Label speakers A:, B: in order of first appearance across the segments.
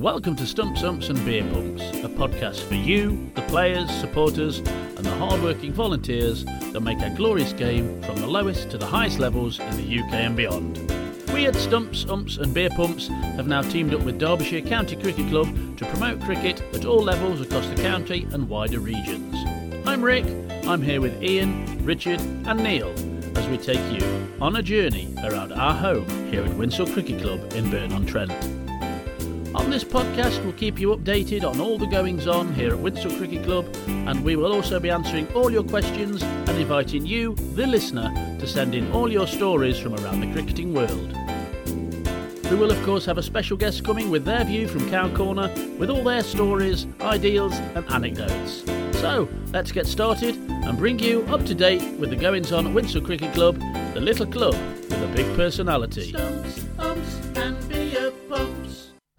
A: Welcome to Stumps, Umps, and Beer Pumps, a podcast for you, the players, supporters, and the hard-working volunteers that make our glorious game from the lowest to the highest levels in the UK and beyond. We at Stumps, Umps, and Beer Pumps have now teamed up with Derbyshire County Cricket Club to promote cricket at all levels across the county and wider regions. I'm Rick. I'm here with Ian, Richard, and Neil as we take you on a journey around our home here at Winshill Cricket Club in Burton-on-Trent. On this podcast, we'll keep you updated on all the goings on here at Winshill Cricket Club, and we will also be answering all your questions and inviting you, the listener, to send in all your stories from around the cricketing world. We will, of course, have a special guest coming with their view from Cow Corner with all their stories, ideals, and anecdotes. So, let's get started and bring you up to date with the goings on at Winshill Cricket Club, the little club with a big personality.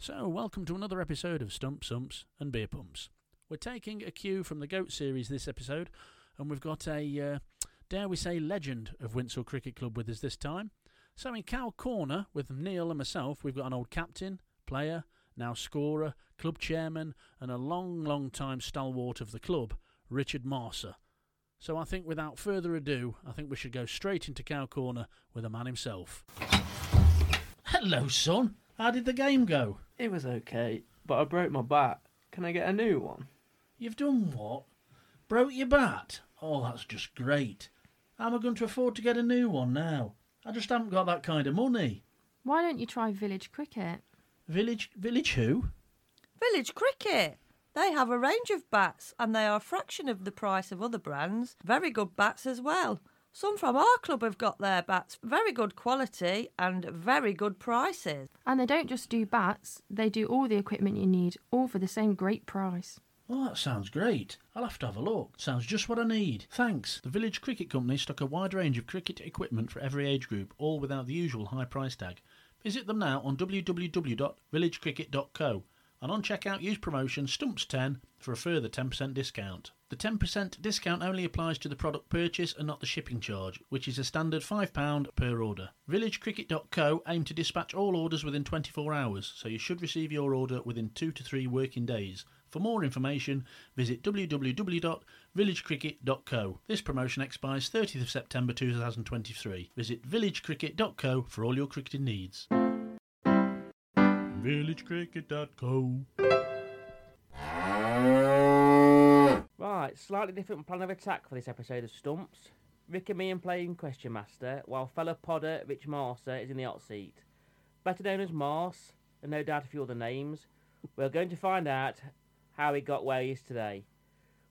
A: So, welcome to another episode of Stumps Umps and Beer Pumps. We're taking a cue from the Goat series this episode, and we've got a, uh, dare we say, legend of Winshill Cricket Club with us this time. So in Cow Corner, with Neil and myself, we've got an old captain, player, now scorer, club chairman, and a long, long time stalwart of the club, Richard Marcer. So I think without further ado, I think we should go straight into Cow Corner with the man himself. Hello, son. How did the game go?
B: It was okay, but I broke my bat. Can I get a new one?
A: You've done what? Broke your bat? Oh, that's just great. How am I going to afford to get a new one now? I just haven't got that kind of money.
C: Why don't you try village cricket?
A: Village, village who?
D: Village Cricket. They have a range of bats and they are a fraction of the price of other brands. Very good bats as well. Some from our club have got their bats very good quality and very good prices.
C: And they don't just do bats, they do all the equipment you need, all for the same great price.
A: Oh, that sounds great. I'll have to have a look. Sounds just what I need. Thanks. The Village Cricket Company stock a wide range of cricket equipment for every age group, all without the usual high price tag. Visit them now on www.villagecricket.co and on checkout use promotion STUMPS10 for a further 10% discount. The 10% discount only applies to the product purchase and not the shipping charge, which is a standard £5 per order. VillageCricket.co aim to dispatch all orders within 24 hours, so you should receive your order within 2 to 3 working days. For more information, visit www.villagecricket.co. This promotion expires 30th of September 2023. Visit villagecricket.co for all your cricketing needs. villagecricket.co
B: Right, slightly different plan of attack for this episode of Stumps. Rick and me and playing Question Master, while fellow podder Rich Marcer is in the hot seat. Better known as Mars, and no doubt a few other names, we're going to find out how he got where he is today.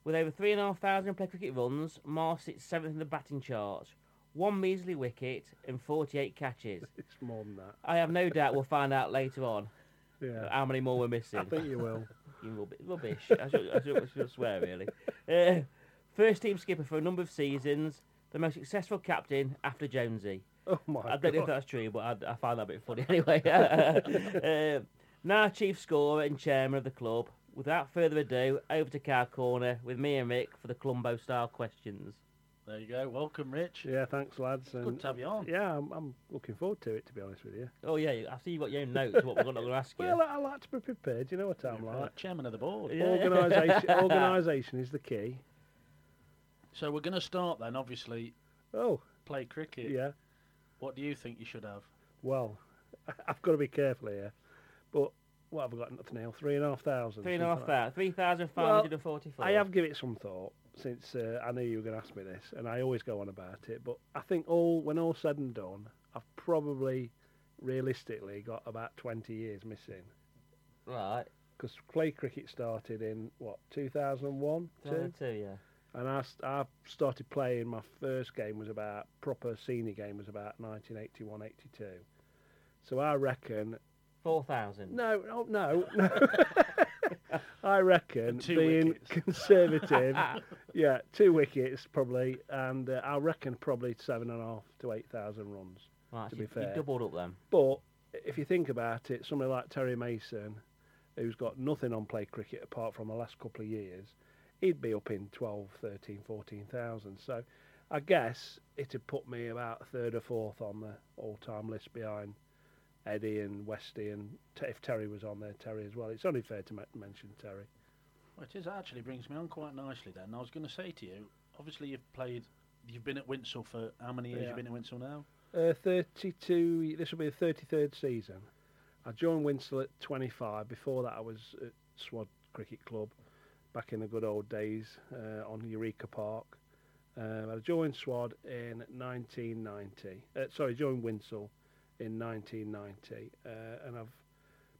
B: With over 3,500 play cricket runs, Mars sits 7th in the batting charts, one measly wicket and 48 catches.
E: It's more than that.
B: I have no doubt we'll find out later on.
E: Yeah.
B: How many more we're missing?
E: I think you will.
B: you rubbish. rubbish. I, should, I, should, I should swear, really. Uh, first team skipper for a number of seasons. The most successful captain after Jonesy.
E: Oh my
B: I don't know if that's true, but I, I find that a bit funny anyway. uh, now chief scorer and chairman of the club. Without further ado, over to Cow Corner with me and Mick for the Columbo style questions.
A: There you go. Welcome, Rich.
E: Yeah, thanks, lads. And
A: Good to have you on.
E: Yeah, I'm, I'm looking forward to it, to be honest with you.
B: Oh yeah, I see you've got your own notes. what we're going to ask you.
E: Well, I like to be prepared. You know what I'm like.
A: chairman of the board.
E: Organisation, organisation is the key.
A: So we're going to start then. Obviously,
E: Oh,
A: play cricket.
E: yeah.
A: What do you think you should have?
E: Well, I've got to be careful here. But what have I got? Nothing else. Three and a half thousand.
B: Three and a half
E: something like that.
B: thousand. Three thousand five hundred and forty-four.
E: I have given it some thought since uh, I knew you were going to ask me this, and I always go on about it. But I think all when all said and done, I've probably realistically got about 20 years missing.
B: Right.
E: Because play cricket started in what 2001, two?
B: Two, yeah.
E: and I, I started playing. My first game was about proper senior game was about 1981, 82. So I reckon
B: Four thousand.
E: no, no, no, no. I reckon
A: two
E: being
A: wickets.
E: conservative, yeah, two wickets probably, and uh, I reckon probably seven and a half to eight thousand runs.
B: Right,
E: to
B: so
E: be fair,
B: you doubled up then.
E: but if you think about it, somebody like Terry Mason, who's got nothing on play cricket apart from the last couple of years, he'd be up in 12, 13, 14,000. So I guess it'd put me about third or fourth on the all-time list behind Eddie and Westy, and t- if Terry was on there, Terry as well. It's only fair to m- mention Terry.
A: Well, it is actually brings me on quite nicely. Then I was going to say to you, obviously you've played, you've been at Winshill for how many years?
E: Yeah.
A: You've been at Winshill now.
E: Uh, 32, this will be the 33rd season. I joined Winshill at 25. Before that, I was at Swad Cricket Club back in the good old days uh, on Eureka Park. Uh, I joined Swad in 1990. Uh, sorry, joined Winshill in 1990, uh, and I've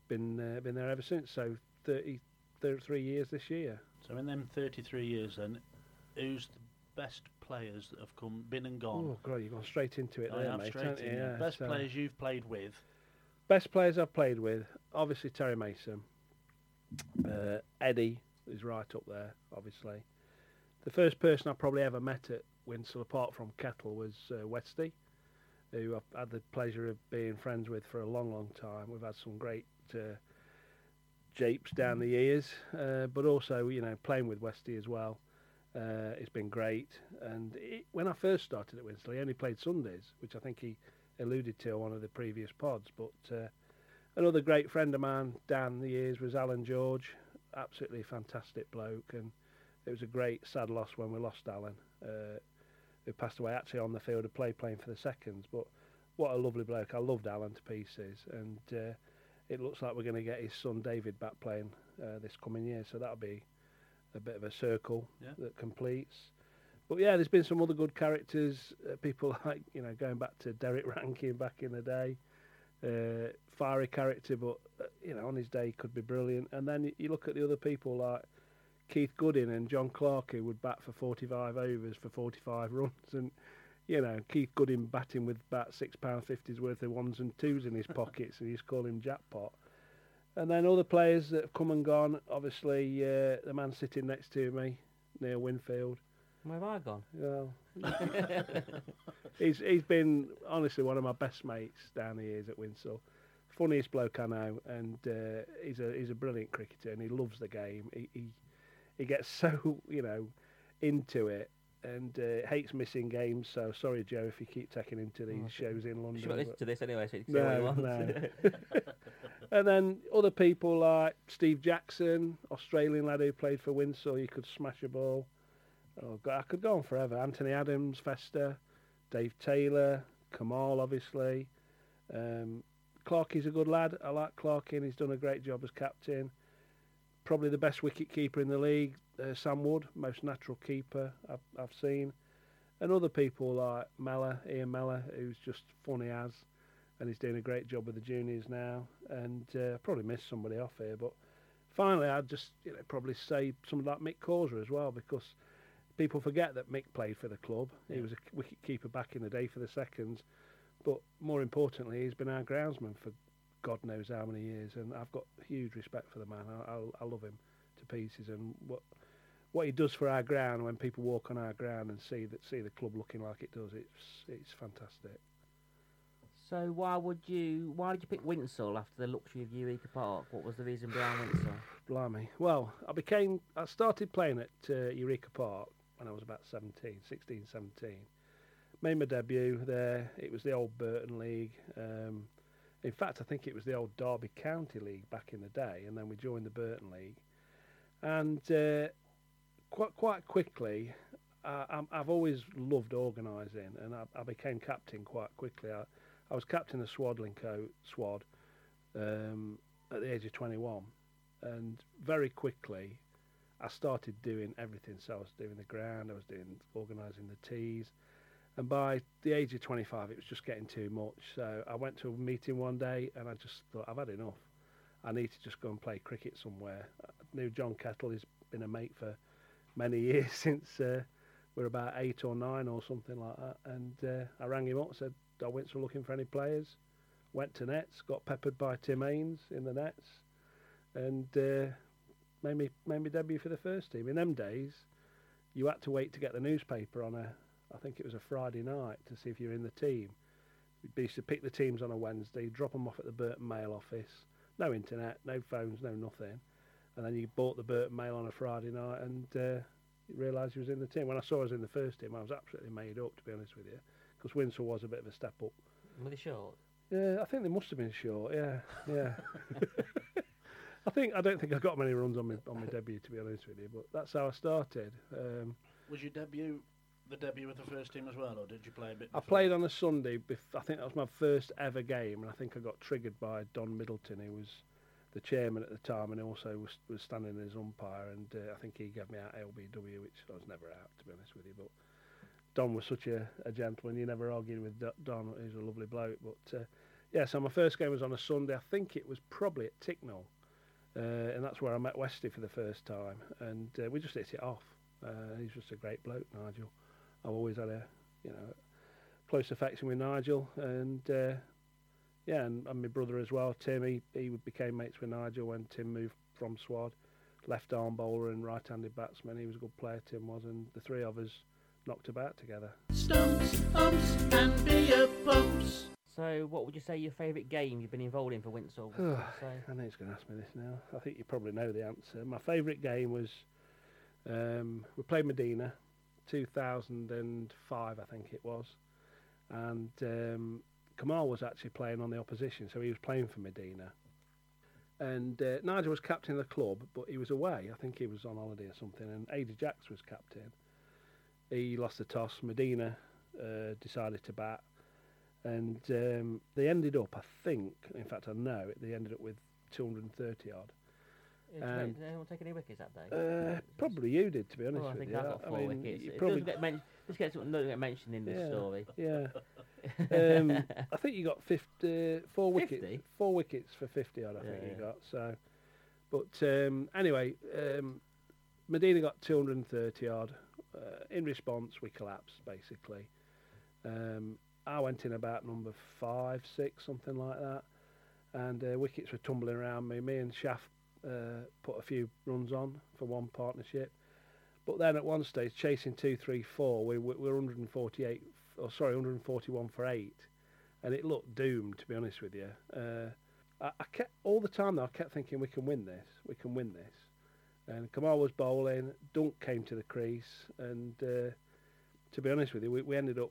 E: been uh, been there ever since. So 30, 33 years this year.
A: So in them 33 years, then, who's the best players that have come, been and gone?
E: Oh, God, you've gone straight into it
A: I
E: there,
A: have
E: mate.
A: straight
E: haven't
A: in.
E: Yeah,
A: Best
E: so-
A: players you've played with.
E: Best players I've played with, obviously Terry Mason. Uh, Eddie is right up there, obviously. The first person I probably ever met at Winshill, apart from Kettle, was uh, Westy, who I've had the pleasure of being friends with for a long, long time. We've had some great uh, japes down the years, uh, but also, you know, playing with Westy as well. Uh, it's been great. And it, when I first started at Winshill, he only played Sundays, which I think he alluded to on one of the previous pods. But uh, another great friend of mine down the years was Alan George, absolutely fantastic bloke, and it was a great sad loss when we lost Alan, uh, who passed away actually on the field of play playing for the seconds. But what a lovely bloke! I loved Alan to pieces, and uh, it looks like we're going to get his son David back playing uh, this coming year, so that'll be a bit of a circle
A: Yeah.
E: that completes. But yeah, there's been some other good characters. Uh, people like you know going back to Derek Rankin back in the day, uh, fiery character, but uh, you know on his day he could be brilliant. And then you look at the other people like Keith Goodin and John Clarke who would bat for 45 overs for 45 runs, and you know Keith Goodin batting with about six pound fifties worth of ones and twos in his pockets, and you just call him jackpot. And then other players that have come and gone. Obviously, uh, the man sitting next to me, Neil Winfield.
B: Where have I gone?
E: Well, he's he's been honestly one of my best mates down the years at Winshill. Funniest bloke I know, and uh, he's a he's a brilliant cricketer, and he loves the game. He he, he gets so you know into it, and uh, hates missing games. So sorry, Joe, if you keep taking him to these
B: Oh,
E: shows in London.
B: Listen to this anyway, so you can what he
E: no, no. and then other people like Steve Jackson, Australian lad who played for Windsor. you could smash a ball. Oh, God, I could go on forever. Anthony Adams, Fester, Dave Taylor, Kamal, obviously. Um, Clarkie's a good lad. I like Clarkie, and he's done a great job as captain. Probably the best wicket keeper in the league, uh, Sam Wood, most natural keeper I've, I've seen. And other people like Mella, Ian Mella, who's just funny as and he's doing a great job with the juniors now. And uh, probably missed somebody off here, but finally, I'd just you know probably say somebody like Mick Causer as well because people forget that Mick played for the club. He was a wicket keeper back in the day for the seconds, but more importantly, he's been our groundsman for God knows how many years, and I've got huge respect for the man. I, I, I love him to pieces, and what what he does for our ground when people walk on our ground and see that see the club looking like it does, it's it's fantastic.
B: So why would you? Why did you pick Winshill after the luxury of Eureka Park? What was the reason behind Winshill?
E: Blimey. Well, I became I started playing at uh, Eureka Park when I was about 17, 16, 17. Made my debut there. It was the old Burton League. Um, in fact, I think it was the old Derby County League back in the day, and then we joined the Burton League. And uh, quite quite quickly, I'm, I've always loved organising, and I, I became captain quite quickly. I, I was captain of Swadlincote Swad um, at the age of 21, and very quickly I started doing everything. So I was doing the ground, I was doing organising the tees, and by the age of 25, it was just getting too much. So I went to a meeting one day, and I just thought I've had enough. I need to just go and play cricket somewhere. I knew John Kettle he's been a mate for many years since uh, we're about eight or nine or something like that. And uh, I rang him up, said I went to looking for any players. Went to nets, got peppered by Tim Haynes in the nets, and uh, made me made me debut for the first team. In them days, you had to wait to get the newspaper on a, I think it was a Friday night to see if you're in the team. We used to pick the teams on a Wednesday, drop them off at the Burton Mail office. No internet, no phones, no nothing. And then you bought the Burton Mail on a Friday night and uh, you realised you was in the team. When I saw I was in the first team, I was absolutely made up, to be honest with you because Winshill was a bit of a step up.
B: Were they short?
E: Yeah, I think they must have been short. Yeah, yeah. I think I don't think I got many runs on my on my debut to be honest with you, but that's how I started. Um,
A: was your debut the debut with the first team as well, or did you play a bit?
E: Before? I played on a Sunday. I think that was my first ever game, and I think I got triggered by Don Middleton, who was the chairman at the time, and also was was standing as umpire, and uh, I think he gave me out LBW, which I was never out to be honest with you, but. Don was such a, a gentleman. You never argued with Don. He's a lovely bloke. But uh, yeah, so my first game was on a Sunday. I think it was probably at Ticknall, uh, and that's where I met Westy for the first time. And uh, we just hit it off. Uh, he's just a great bloke, Nigel. I've always had a you know close affection with Nigel, and uh, yeah, and, and, my brother as well, Tim. He, he became mates with Nigel when Tim moved from Swad. Left arm bowler and right-handed batsman. He was a good player. Tim was, and the three of us knocked about together.
A: Stumps, umps, and beer pumps.
B: So, what would you say your favourite game you've been involved in for Winshill?
E: I know he's going to ask me this now. I think you probably know the answer. My favourite game was um, we played Medina, 2005, I think it was, and um, Kamal was actually playing on the opposition, so he was playing for Medina. And uh, Nigel was captain of the club, but he was away. I think he was on holiday or something, and Adi Jacks was captain he lost the toss. Medina uh, decided to bat, and um, they ended up, I think, in fact, I know they ended up with 230 odd.
B: Yeah, did anyone take any wickets that day?
E: Uh, probably you did, to be honest
B: well, I
E: with
B: think
E: you.
B: I got four
E: I mean,
B: wickets. It
E: probably...
B: doesn't get, men- this gets, doesn't get mentioned in this
E: yeah,
B: story.
E: Yeah. um, I think you got 50, four
B: 50?
E: wickets. Four wickets for 50 odd, I think you got. So, But um, anyway, um, Medina got 230 odd. Uh, in response, we collapsed basically. Um, I went in about number five, six, something like that, and uh, wickets were tumbling around me. Me and Shaft uh, put a few runs on for one partnership, but then at one stage, chasing two, three, four, we, we were 148, or sorry, 141 for eight, and it looked doomed to be honest with you. Uh, I, I kept all the time though. I kept thinking we can win this, we can win this. And Kamal was bowling. Dunk came to the crease, and uh, to be honest with you, we, we ended up,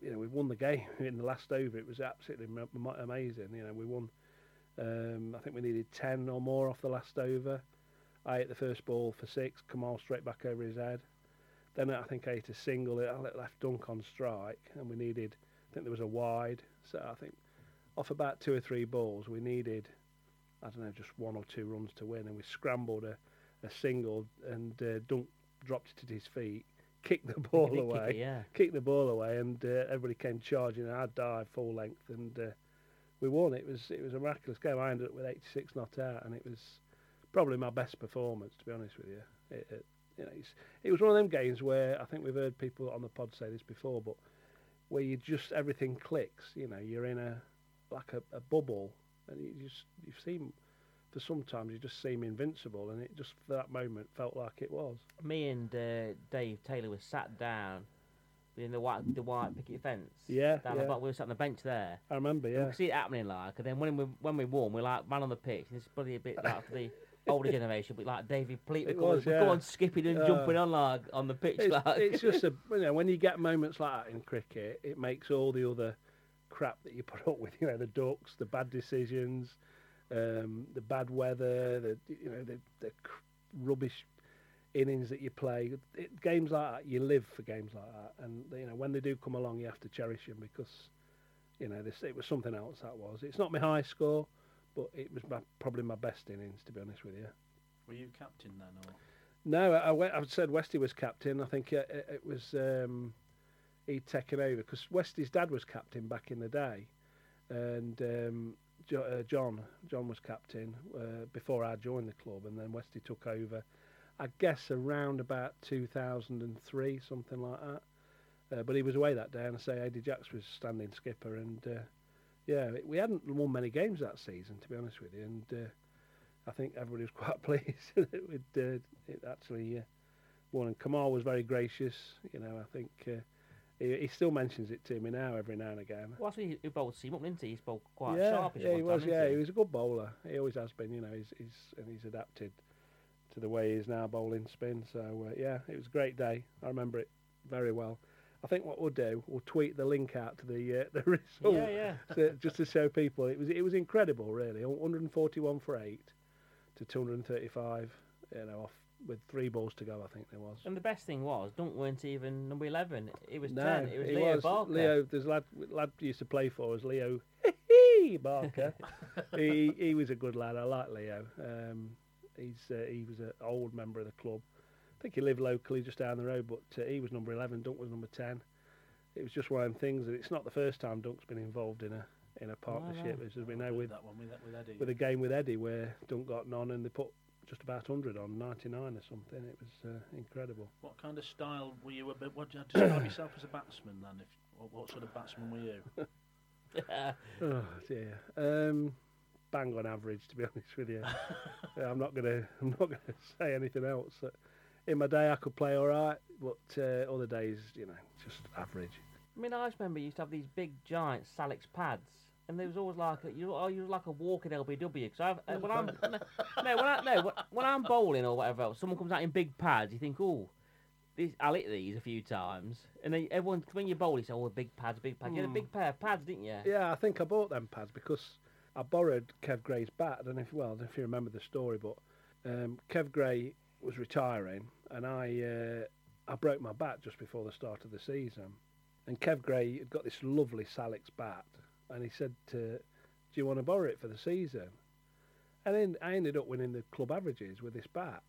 E: you know, we won the game in the last over. It was absolutely ma- ma- amazing. You know, we won. Um, I think we needed ten or more off the last over. I hit the first ball for six. Kamal straight back over his head. Then I think I hit a single. I left Dunk on strike, and we needed. I think there was a wide. So I think off about two or three balls, we needed. I don't know, just one or two runs to win, and we scrambled a, a single, and uh, Dunk dropped it at his feet, kicked the ball
B: did kick
E: away,
B: it, yeah.
E: kicked the ball away, and uh, everybody came charging. And I dived full length, and uh, we won. It was it was a miraculous game. I ended up with 86 not out, and it was probably my best performance, to be honest with you. It, it, you know, it was one of them games where I think we've heard people on the pod say this before, but where you just everything clicks. You know, you're in a like a, a bubble, and you just you seem for sometimes you just seem invincible, and it just for that moment felt like it was.
B: Me and uh, Dave Taylor were sat down in the white the white picket fence.
E: Yeah,
B: down
E: yeah.
B: The, we were sat on the bench there.
E: I remember,
B: And
E: yeah.
B: We could see it happening like, and then when we when we won, we like ran on the pitch. And it's probably a bit like for the older generation, but like David Pleat, we go,
E: was, yeah.
B: skipping and
E: Uh,
B: jumping on like on the pitch.
E: It's,
B: like.
E: it's just a you know when you get moments like that in cricket, it makes all the other crap that you put up with. You know the ducks, the bad decisions, um, the bad weather, the you know the, the rubbish innings that you play. It, games like that, you live for games like that, and you know when they do come along, you have to cherish them because you know this it was something else that was. It's not my high score, but it was my, probably my best innings to be honest with you.
A: Were you captain then, or
E: No, I, I, I said Westy was captain. I think it, it, it was um, he'd taken over because Westy's dad was captain back in the day, and um, jo, uh, John John was captain uh, before I joined the club, and then Westy took over. I guess around about 2003, something like that. Uh, but he was away that day, and I say Eddie Jacks was standing skipper, and uh, yeah, we hadn't won many games that season, to be honest with you, and. Uh, I think everybody was quite pleased that it, would, uh, it actually uh, won. And Kamal was very gracious. You know, I think uh, he, he still mentions it to me now, every now and again.
B: Well, that's when he, he bowled seam up, didn't he? He spoke quite
E: yeah,
B: sharpish.
E: yeah, he was.
B: didn't
E: Yeah,
B: he?
E: he was a good bowler. He always has been. You know, he's he's and he's adapted to the way he is now bowling spin. So uh, yeah, it was a great day. I remember it very well. I think what we'll do, we'll tweet the link out to the uh, the result,
B: Yeah, yeah.
E: so- just to show people it was it was incredible, really. 141 for eight to 235, you know, off with three balls to go. I think there was.
B: And the best thing was, Dunk weren't even number 11. It was
E: No,
B: 10. It was
E: he
B: Leo
E: was.
B: Barker.
E: Leo, there's a lad, lad used to play for us, Leo Barker. he he was a good lad. I like Leo. Um, he's uh, he was an old member of the club. I think he lived locally just down the road, but uh, he was number 11. Dunk was number 10. It was just one of them things and it's not the first time Dunk's been involved in a in a partnership.
A: no.
E: As we know with
A: that one with, with Eddie?
E: with a game with Eddie where Dunk got none and they put just about 100 on 99 or something. It was uh, incredible.
A: What kind of style were you? A bit, what do you describe yourself as a batsman then? If what, what sort of batsman were you?
E: Oh dear. Um, bang on average, to be honest with you. I'm not gonna. I'm not gonna say anything else. Uh, In my day, I could play all right, but uh, other days, you know, just average.
B: I mean, I just remember you used to have these big, giant Salix pads. And there was always like a, you, oh, you was like a walking LBW. Because uh, when I'm no, no, when I no when- when I'm bowling or whatever, else, someone comes out in big pads. You think, oh, these, I'll hit these a few times. And then everyone, when you bowl, you say, oh, big pads, big pads. You had a
E: Hmm.
B: big pair of pads, didn't you?
E: Yeah, I think I bought them pads because I borrowed Kev Gray's bat. I don't know if well, I don't know if you remember the story, but um, Kev Gray was retiring, and I uh, I broke my bat just before the start of the season. And Kev Gray had got this lovely Salix bat, and he said, to, "Do you want to borrow it for the season?" And then I ended up winning the club averages with this bat.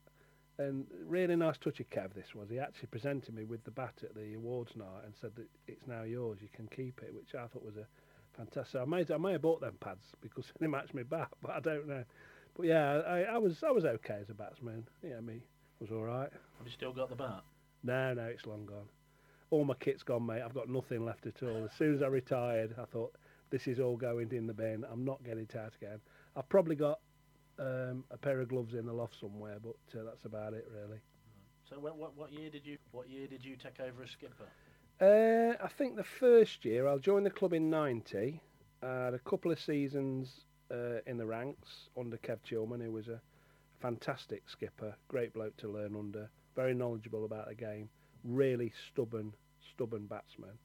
E: And really nice touch of Kev this was. He actually presented me with the bat at the awards night and said that it's now yours, you can keep it, which I thought was a fantastic. I may I may have bought them pads because they matched me bat, but I don't know. But yeah, I, I was I was okay as a batsman. Yeah, me was all right.
A: Have you still got the bat?
E: No, no, it's long gone. All my kit's gone, mate. I've got nothing left at all. As soon as I retired, I thought this is all going in the bin. I'm not getting it out again. I've probably got um, a pair of gloves in the loft somewhere, but uh, that's about it, really.
A: So what, what what year did you what year did you take over as skipper?
E: Uh, I think the first year I joined the club in '90. I had a couple of seasons uh, in the ranks under Kev Chilman, who was a fantastic skipper, great bloke to learn under, very knowledgeable about the game, really stubborn, stubborn batsman.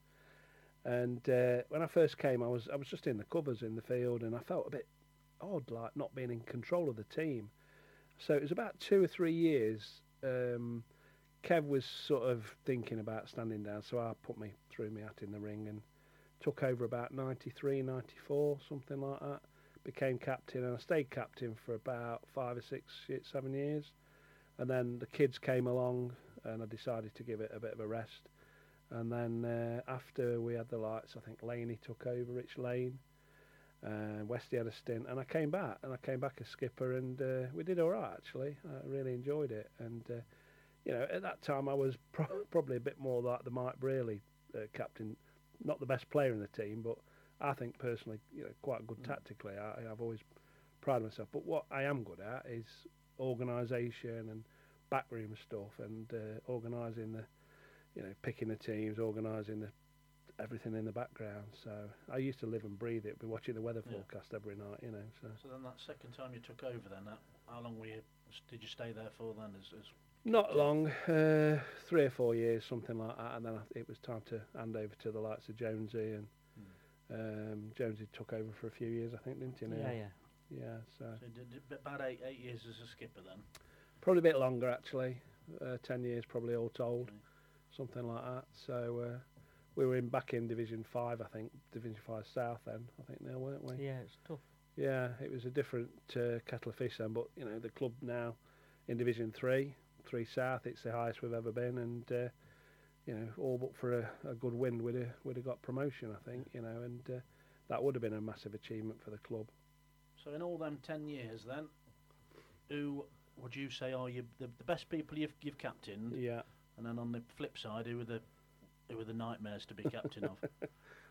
E: And uh, when I first came, I was I was just in the covers in the field, and I felt a bit odd, like not being in control of the team. So it was about two or three years. Um, Kev was sort of thinking about standing down, so I put me threw me hat in the ring and took over about 93, 94, something like that. Became captain, and I stayed captain for about five or six, seven years. And then the kids came along, and I decided to give it a bit of a rest. And then uh, after we had the lights, I think Laney took over, Rich Lane. Uh, Westy had a stint, and I came back, and I came back as skipper, and uh, we did all right actually. I really enjoyed it, and uh, you know, at that time I was pro- probably a bit more like the Mike Brearley uh, captain, not the best player in the team, but I think personally, you know, quite good tactically. I, I've always prided myself. But what I am good at is organisation and backroom stuff and uh, organising the, you know, picking the teams, organising the everything in the background. So I used to live and breathe it. Be watching the weather
A: Yeah.
E: forecast every night, you know. So
A: So then that second time you took over, then that, how long were you? Did you stay there for then? As, as
E: not long, uh, three or four years, something like that, and then it was time to hand over to the likes of Jonesy and. Um, Jonesy took over for a few years, I think, didn't he?
B: Yeah, yeah.
E: Yeah, so
A: so did, did about eight eight years as a skipper then.
E: Probably a bit longer actually, uh, ten years probably all told, something like that. So uh, we were in back in Division Five, I think, Division Five South then, I think now, weren't we?
B: Yeah, it's tough.
E: Yeah, it was a different uh, kettle of fish then, but you know the club now in Division Three, Three South, it's the highest we've ever been, and uh, you know all but for a, a good win, we'd have, we'd have got promotion, I think, you know, and uh, that would have been a massive achievement for the club.
A: So in all them ten years, then, who would you say are you the, the best people you've you've captained?
E: Yeah.
A: And then on the flip side, who were the who were the nightmares to be captain of?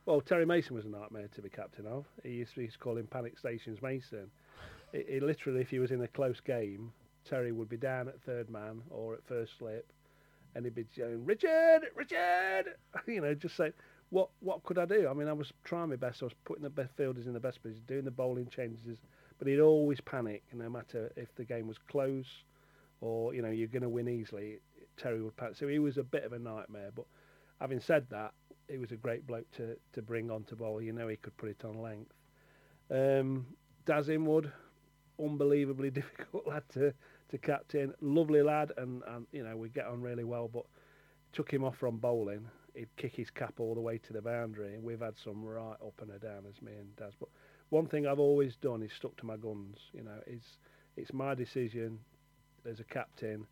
E: Well, Terry Mason was a nightmare to be captain of. He used to, he used to call him Panic Stations Mason. It, it literally, if he was in a close game, Terry would be down at third man or at first slip, and he'd be saying, "Richard, Richard," you know, just saying, "What, what could I do?" I mean, I was trying my best. I was putting the best fielders in the best position, doing the bowling changes, but he'd always panic, no matter if the game was close or you know you're going to win easily. Terry would panic. So he was a bit of a nightmare. But having said that, he was a great bloke to, to bring on to bowl. You know he could put it on length. Um, Daz Inwood, unbelievably difficult lad to, to captain. Lovely lad, and, and you know we get on really well. But took him off from bowling. He'd kick his cap all the way to the boundary, we've had some right up and a down as me and Daz. But one thing I've always done is stuck to my guns. You know, it's it's my decision as a captain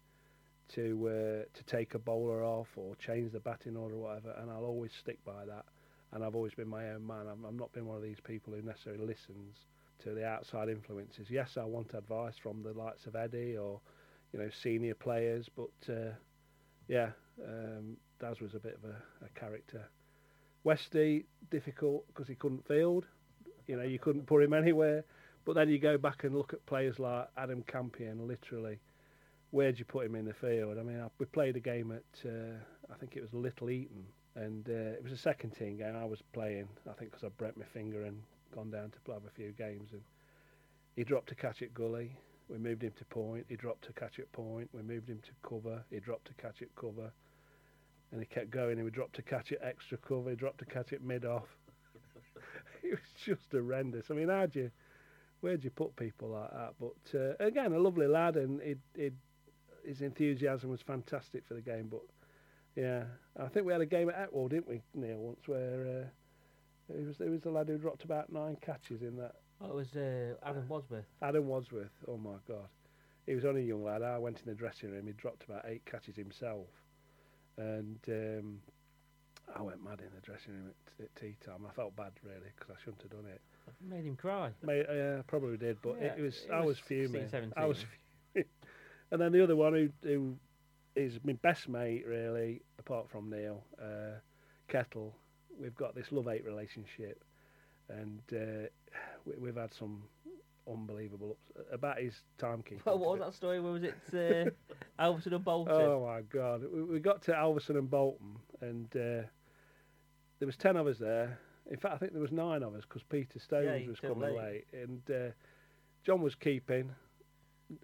E: to uh, to take a bowler off or change the batting order or whatever, and I'll always stick by that. And I've always been my own man. I'm, not been one of these people who necessarily listens to the outside influences. Yes, I want advice from the likes of Eddie or you know senior players, but uh, yeah, um, Daz was a bit of a, a character. Westy difficult because he couldn't field. You know, you couldn't put him anywhere. But then you go back and look at players like Adam Campion, literally where'd you put him in the field? I mean, I, we played a game at, uh, I think it was Little Eaton, and uh, it was a second team game. I was playing, I think, because I broke my finger and gone down to have a few games. And he dropped a catch at gully. We moved him to point. He dropped a catch at point. We moved him to cover. He dropped a catch at cover. And he kept going. And we dropped a catch at extra cover. He dropped a catch at mid off. it was just horrendous. I mean, how'd you, where'd you put people like that? But uh, again, a lovely lad, and he'd, he'd his enthusiasm was fantastic for the game. But yeah, I think we had a game at Etwall, didn't we, Neil? Once where uh, it was it was the lad who dropped about nine catches in that.
B: Oh, it was uh, Adam Wadsworth.
E: Adam Wadsworth. Oh my God, he was only a young lad. I went in the dressing room. He dropped about eight catches himself, and um, I went mad in the dressing room at, at tea time. I felt bad really because I shouldn't have done it.
B: Made him cry.
E: Mate, uh, probably did, but
B: Yeah,
E: it was.
B: it
E: I
B: was
E: was fuming.
B: 16,
E: I was fuming. and then the other one who who is my best mate, really, apart from Neil uh, Kettle. We've got this love hate relationship, and uh, we, we've had some unbelievable ups- about his timekeeping.
B: Well, what was that story? Where was it? Uh, Alvaston and Boulton.
E: Oh my God! We, we got to Alvaston and Boulton, and uh, there was ten of us there. In fact, I think there was nine of us because Peter Stones
B: Yeah,
E: was coming
B: late.
E: late, and uh, John was keeping.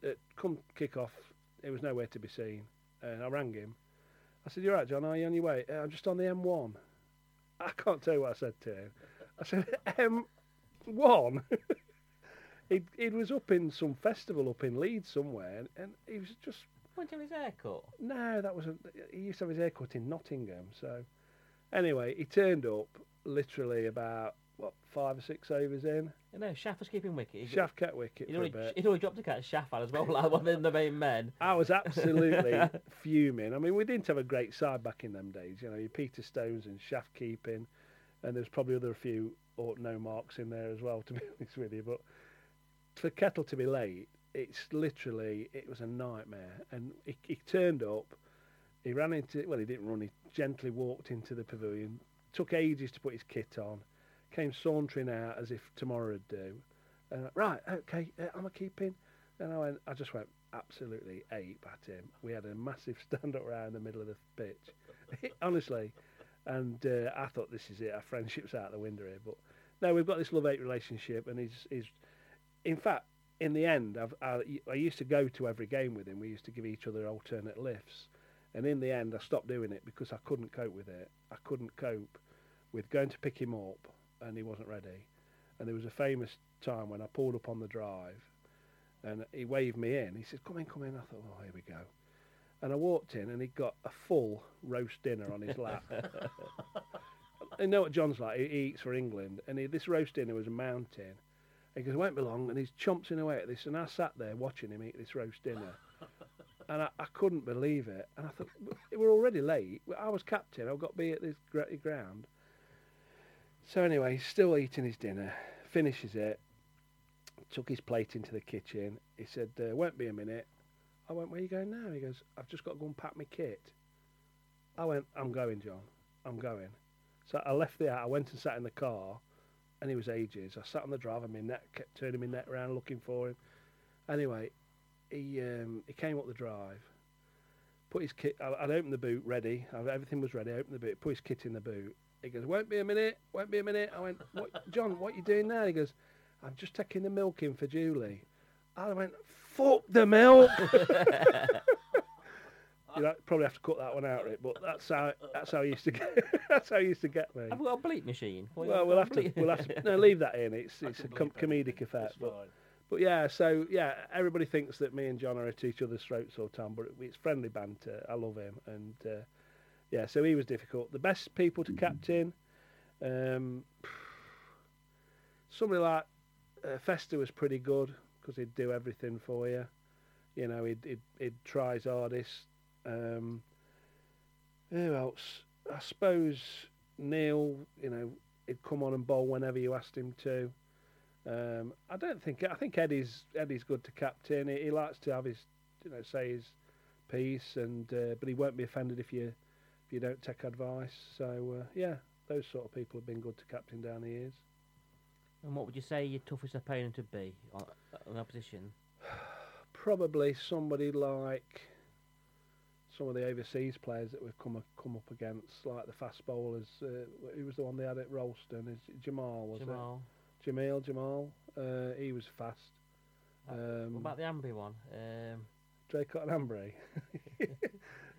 E: Uh, come kick off, it was nowhere to be seen, and I rang him. I said, "You're right, John. Are you on your way? "Uh, I'm just on the M1." I can't tell you what I said to him. I said, um, "M1." he he was up in some festival up in Leeds somewhere, and, and he was just
B: Went to his haircut.
E: no, that wasn't. He used to have his haircut in Nottingham. So, anyway, he turned up literally about what five or six overs in.
B: You know, Shaft was keeping wicket. He-
E: Shaft kept wicket
B: He'd
E: for a bit.
B: dropped a catch. Shaft as well, like one of the main men.
E: I was absolutely fuming. I mean, we didn't have a great side back in them days. You know, your Peter Stones and Shaft keeping, and there's probably other a few or no marks in there as well. To be honest with you, but for Kettle to be late, it's literally it was a nightmare. And he, he turned up. He ran into well, he didn't run. He gently walked into the pavilion. Took ages to put his kit on. Came sauntering out as if tomorrow would do. And I, right, okay, uh, I'm a keeping. And I went, I just went absolutely ape at him. We had a massive stand up round in the middle of the pitch, honestly. And uh, I thought this is it. Our friendship's out the window here. But no, we've got this love hate relationship, and he's he's. In fact, in the end, I've, I, I used to go to every game with him. We used to give each other alternate lifts, and in the end, I stopped doing it because I couldn't cope with it. I couldn't cope with going to pick him up, and he wasn't ready. And there was a famous time when I pulled up on the drive, and he waved me in. He said, "Come in, come in." I thought, "Oh, here we go." And I walked in, and he got a full roast dinner on his lap. you know what John's like? He, eats for England, and he, this roast dinner was a mountain. He goes, "It won't be long," and he's chomping away at this, and I sat there watching him eat this roast dinner, and I, I couldn't believe it. And I thought, "We're already late. I was captain. I've got to be at this ground." So anyway, he's still eating his dinner. Finishes it. Took his plate into the kitchen. He said, uh, "Won't be a minute." I went, "Where are you going now?" He goes, "I've just got to go and pack my kit." I went, "I'm going, John. I'm going." So I left the out. I went and sat in the car, and he was ages. I sat on the drive, and my neck kept turning my neck around looking for him. Anyway, he um, he came up the drive, put his kit. I, I'd opened the boot ready. I, everything was ready. I opened the boot, put his kit in the boot. He goes, "Won't be a minute. Won't be a minute." I went, what, "John, what are you doing now?" He goes, "I'm just taking the milk in for Julie." I went, "Fuck the milk." you know, probably have to cut that one out, Rick. But that's how that's how he used to get. that's how he used to get me.
B: Have we got a bleep machine? What
E: Well, we'll
B: a
E: have to we'll have to no leave that in. It's it's a com- comedic effect. But, but yeah, so yeah, everybody thinks that me and John are at each other's throats all the time, but it's friendly banter. I love him, and uh, yeah, so he was difficult. The best people to captain, um, somebody like uh, was pretty good because he'd do everything for you. You know, he'd he'd, he'd try his hardest. Um, who else? I suppose Neil. You know, he'd come on and bowl whenever you asked him to. Um, I don't think I think Eddie's Eddie's good to captain. He, he likes to have his, you know, say his piece, and uh, but he won't be offended if you you don't take advice. So uh, yeah, those sort of people have been good to captain down the years.
B: And what would you say your toughest opponent would be on, on opposition?
E: Probably somebody like some of the overseas players that we've come a- come up against, like the fast bowlers. Uh, who was the one they had at Rolleston? Is Jamal was
B: Jamal.
E: it? Jamil Jamal. Uh, he was fast. Um,
B: What about the Ambry one? Um,
E: Draycott and Ambry.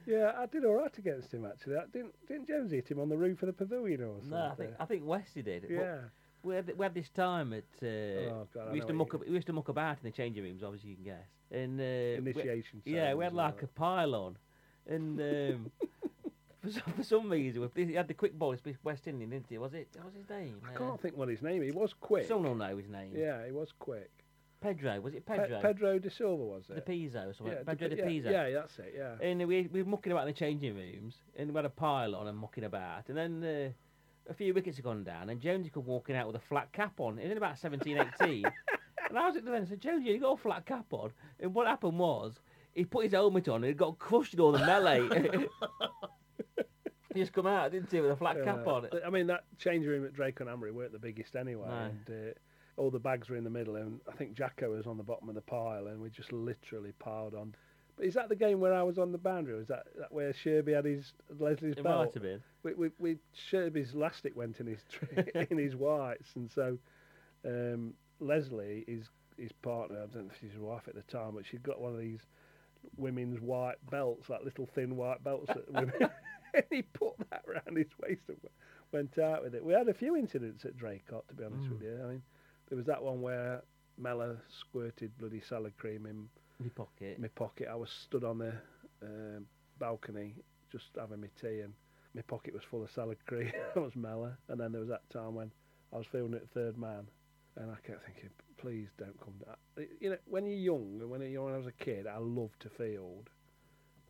E: yeah, I did all right against him actually. I didn't didn't Jones hit him on the roof of the pavilion or something?
B: no, I think I think Westy did. but
E: Yeah.
B: We had, we had this time at. Uh,
E: Oh, God,
B: we used to muck. ab- We used to muck about in the changing rooms. Obviously, you can guess. And uh, we-
E: Initiation
B: yeah, we had
E: ceremonies,
B: like a pylon, and um, for, some, for some reason, he had the quick ball. It's West Indian, didn't he? Was it? What was his name?
E: I can't think what his name. He was quick.
B: Someone will know his name.
E: Yeah, he was quick.
B: Pedro. Was it
E: Pe-
B: Pedro?
E: Pedro de Silva was it?
B: De Pizzo or something.
E: Yeah,
B: Pedro
E: De
B: de
E: Pi-
B: Pizzo.
E: yeah, yeah, that's it, yeah.
B: And we, we were mucking about in the changing rooms, and we had a pile on and mucking about. And then uh, a few wickets had gone down, and Jonesy come walking out with a flat cap on. He was in about 17, 18. and I was at the end and said, Jonesy, you got a flat cap on. And what happened was, he put his helmet on and it got crushed in all the melee. he just come out, didn't he, with a flat cap
E: Yeah.
B: on.
E: I mean, that change room at Drake and Amory weren't the biggest anyway,
B: No.
E: and uh, all the bags were in the middle, and I think Jacko was on the bottom of the pile, and we just literally piled on. But is that the game where I was on the boundary? Or is that, that where Sherby had his Leslie's
B: It
E: belt?
B: might have been.
E: We, we, we Sherby's elastic went in his in his whites, and so um, Leslie, his his partner, I don't know if she's his wife at the time, but she'd got one of these women's white belts, like little thin white belts that women. and he put that round his waist and went out with it. We had a few incidents at Draycott, to be honest with you. I mean, there was that one where Mella squirted bloody salad cream in
B: My pocket.
E: my pocket. I was stood on the um, balcony just having my tea, and my pocket was full of salad cream. I was Mella, and then there was that time when I was feeling it third man, and I kept thinking, please don't come down. You know, when you're young, and when, you're, when I was a kid, I loved to field,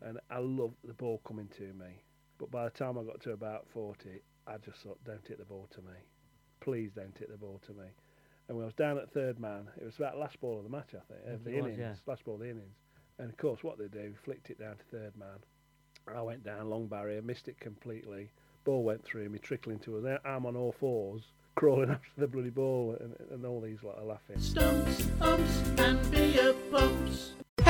E: and I loved the ball coming to me. But by the time I got to about 40, I just thought, don't hit the ball to me. Please don't hit the ball to me. And when I was down at third man, it was about last ball of the match, I think, of the
B: was,
E: innings,
B: yeah.
E: last ball of the innings. And of course, what they do, flicked it down to third man. I went down long barrier, missed it completely. Ball went through me, trickling to us. I'm on all fours, crawling after the bloody ball, and, and all these lot are laughing.
A: Stumps, umps, and beer pumps.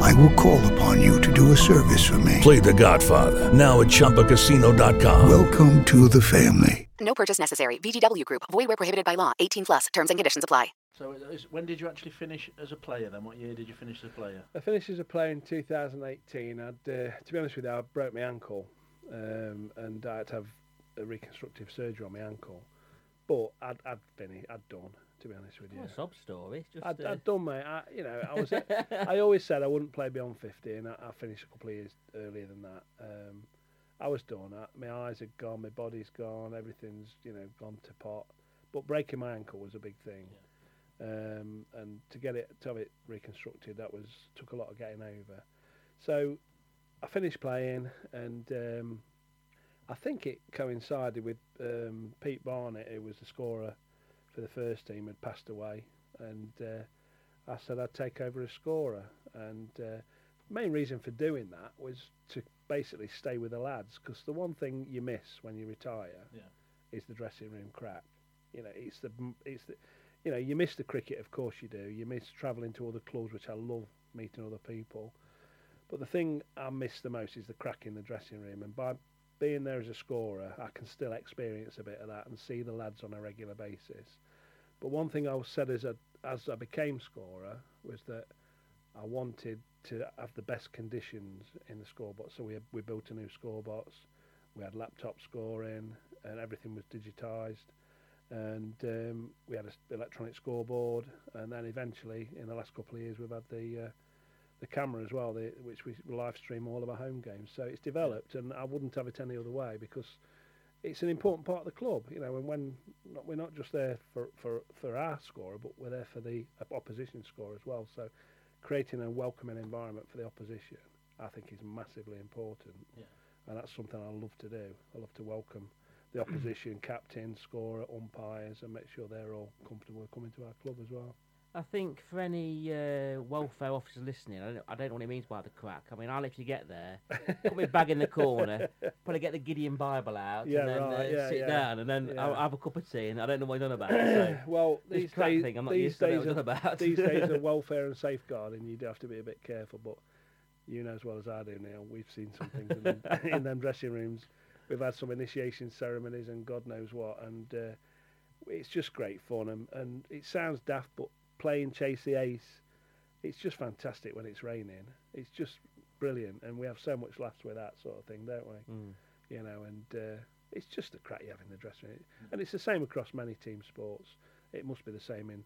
F: I will call upon you to do a service for me.
G: Play The Godfather now at ChumbaCasino.com.
F: Welcome to the family.
H: No purchase necessary. VGW Group. Void where prohibited by law. 18 plus. Terms and conditions apply.
A: So, is- when did you actually finish as a player then? What year did you finish as a player?
E: I finished as a player in 2018. I'd, uh, to be honest with you, I broke my ankle, um, and I had to have a reconstructive surgery on my ankle. But I'd, I'd finished, I'd done. To be honest with you,
B: What a sob story. Just,
E: I'd,
B: uh,
E: I'd done, mate. I, you know, I was. I always said I wouldn't play beyond 50, and I, I finished a couple of years earlier than that. Um, I was done. I, my eyes are gone, my body's gone, everything's you know gone to pot. But breaking my ankle was a big thing, um, and to get it to have it reconstructed, that was took a lot of getting over. So I finished playing, and um, I think it coincided with um, Pete Barnett, who was the scorer for the first team, had passed away, and uh, I said I'd take over as scorer. And uh, main reason for doing that was to basically stay with the lads, because the one thing you miss when you retire
A: Yeah.
E: is the dressing room crack. You know, it's the it's the you know you miss the cricket, of course you do. You miss travelling to other clubs, which I love meeting other people. But the thing I miss the most is the crack in the dressing room, and by being there as a scorer, I can still experience a bit of that and see the lads on a regular basis. But one thing I said as a, as I became scorer was that I wanted to have the best conditions in the scorebox. So we we built a new scorebox, we had laptop scoring, and everything was digitised. And um, we had an electronic scoreboard, and then eventually, in the last couple of years, we've had the uh, the camera as well, the, which we live stream all of our home games. So it's developed, and I wouldn't have it any other way because it's an important part of the club. You know, and when not, we're not just there for, for, for our scorer, but we're there for the opposition scorer as well. So creating a welcoming environment for the opposition, I think, is massively important.
A: Yeah.
E: And that's something I love to do. I love to welcome the opposition captain, scorer, umpires, and make sure they're all comfortable coming to our club as well.
B: I think for any uh, welfare officer listening, I don't, I don't know what he means by the crack. I mean, I'll literally get there, put my bag in the corner, probably get the Gideon Bible out,
E: Yeah,
B: and then
E: right,
B: uh,
E: yeah,
B: sit
E: yeah,
B: down, and then I'll
E: yeah.
B: have a cup of tea, and I don't know what he's on about. So
E: well,
B: this
E: these
B: crack
E: days,
B: thing, I'm not
E: these
B: used to
E: days,
B: what he's about.
E: these days of welfare and safeguarding, you do have to be a bit careful. But you know as well as I do, now, we've seen some things in them, in them dressing rooms. We've had some initiation ceremonies and God knows what, and uh, it's just great fun. And, and it sounds daft, but playing Chase the Ace, it's just fantastic when it's raining. It's just brilliant, and we have so much laughs with that sort of thing, don't we?
B: Mm.
E: You know, and uh, it's just the crack you have in the dressing room, and it's the same across many team sports. It must be the same in.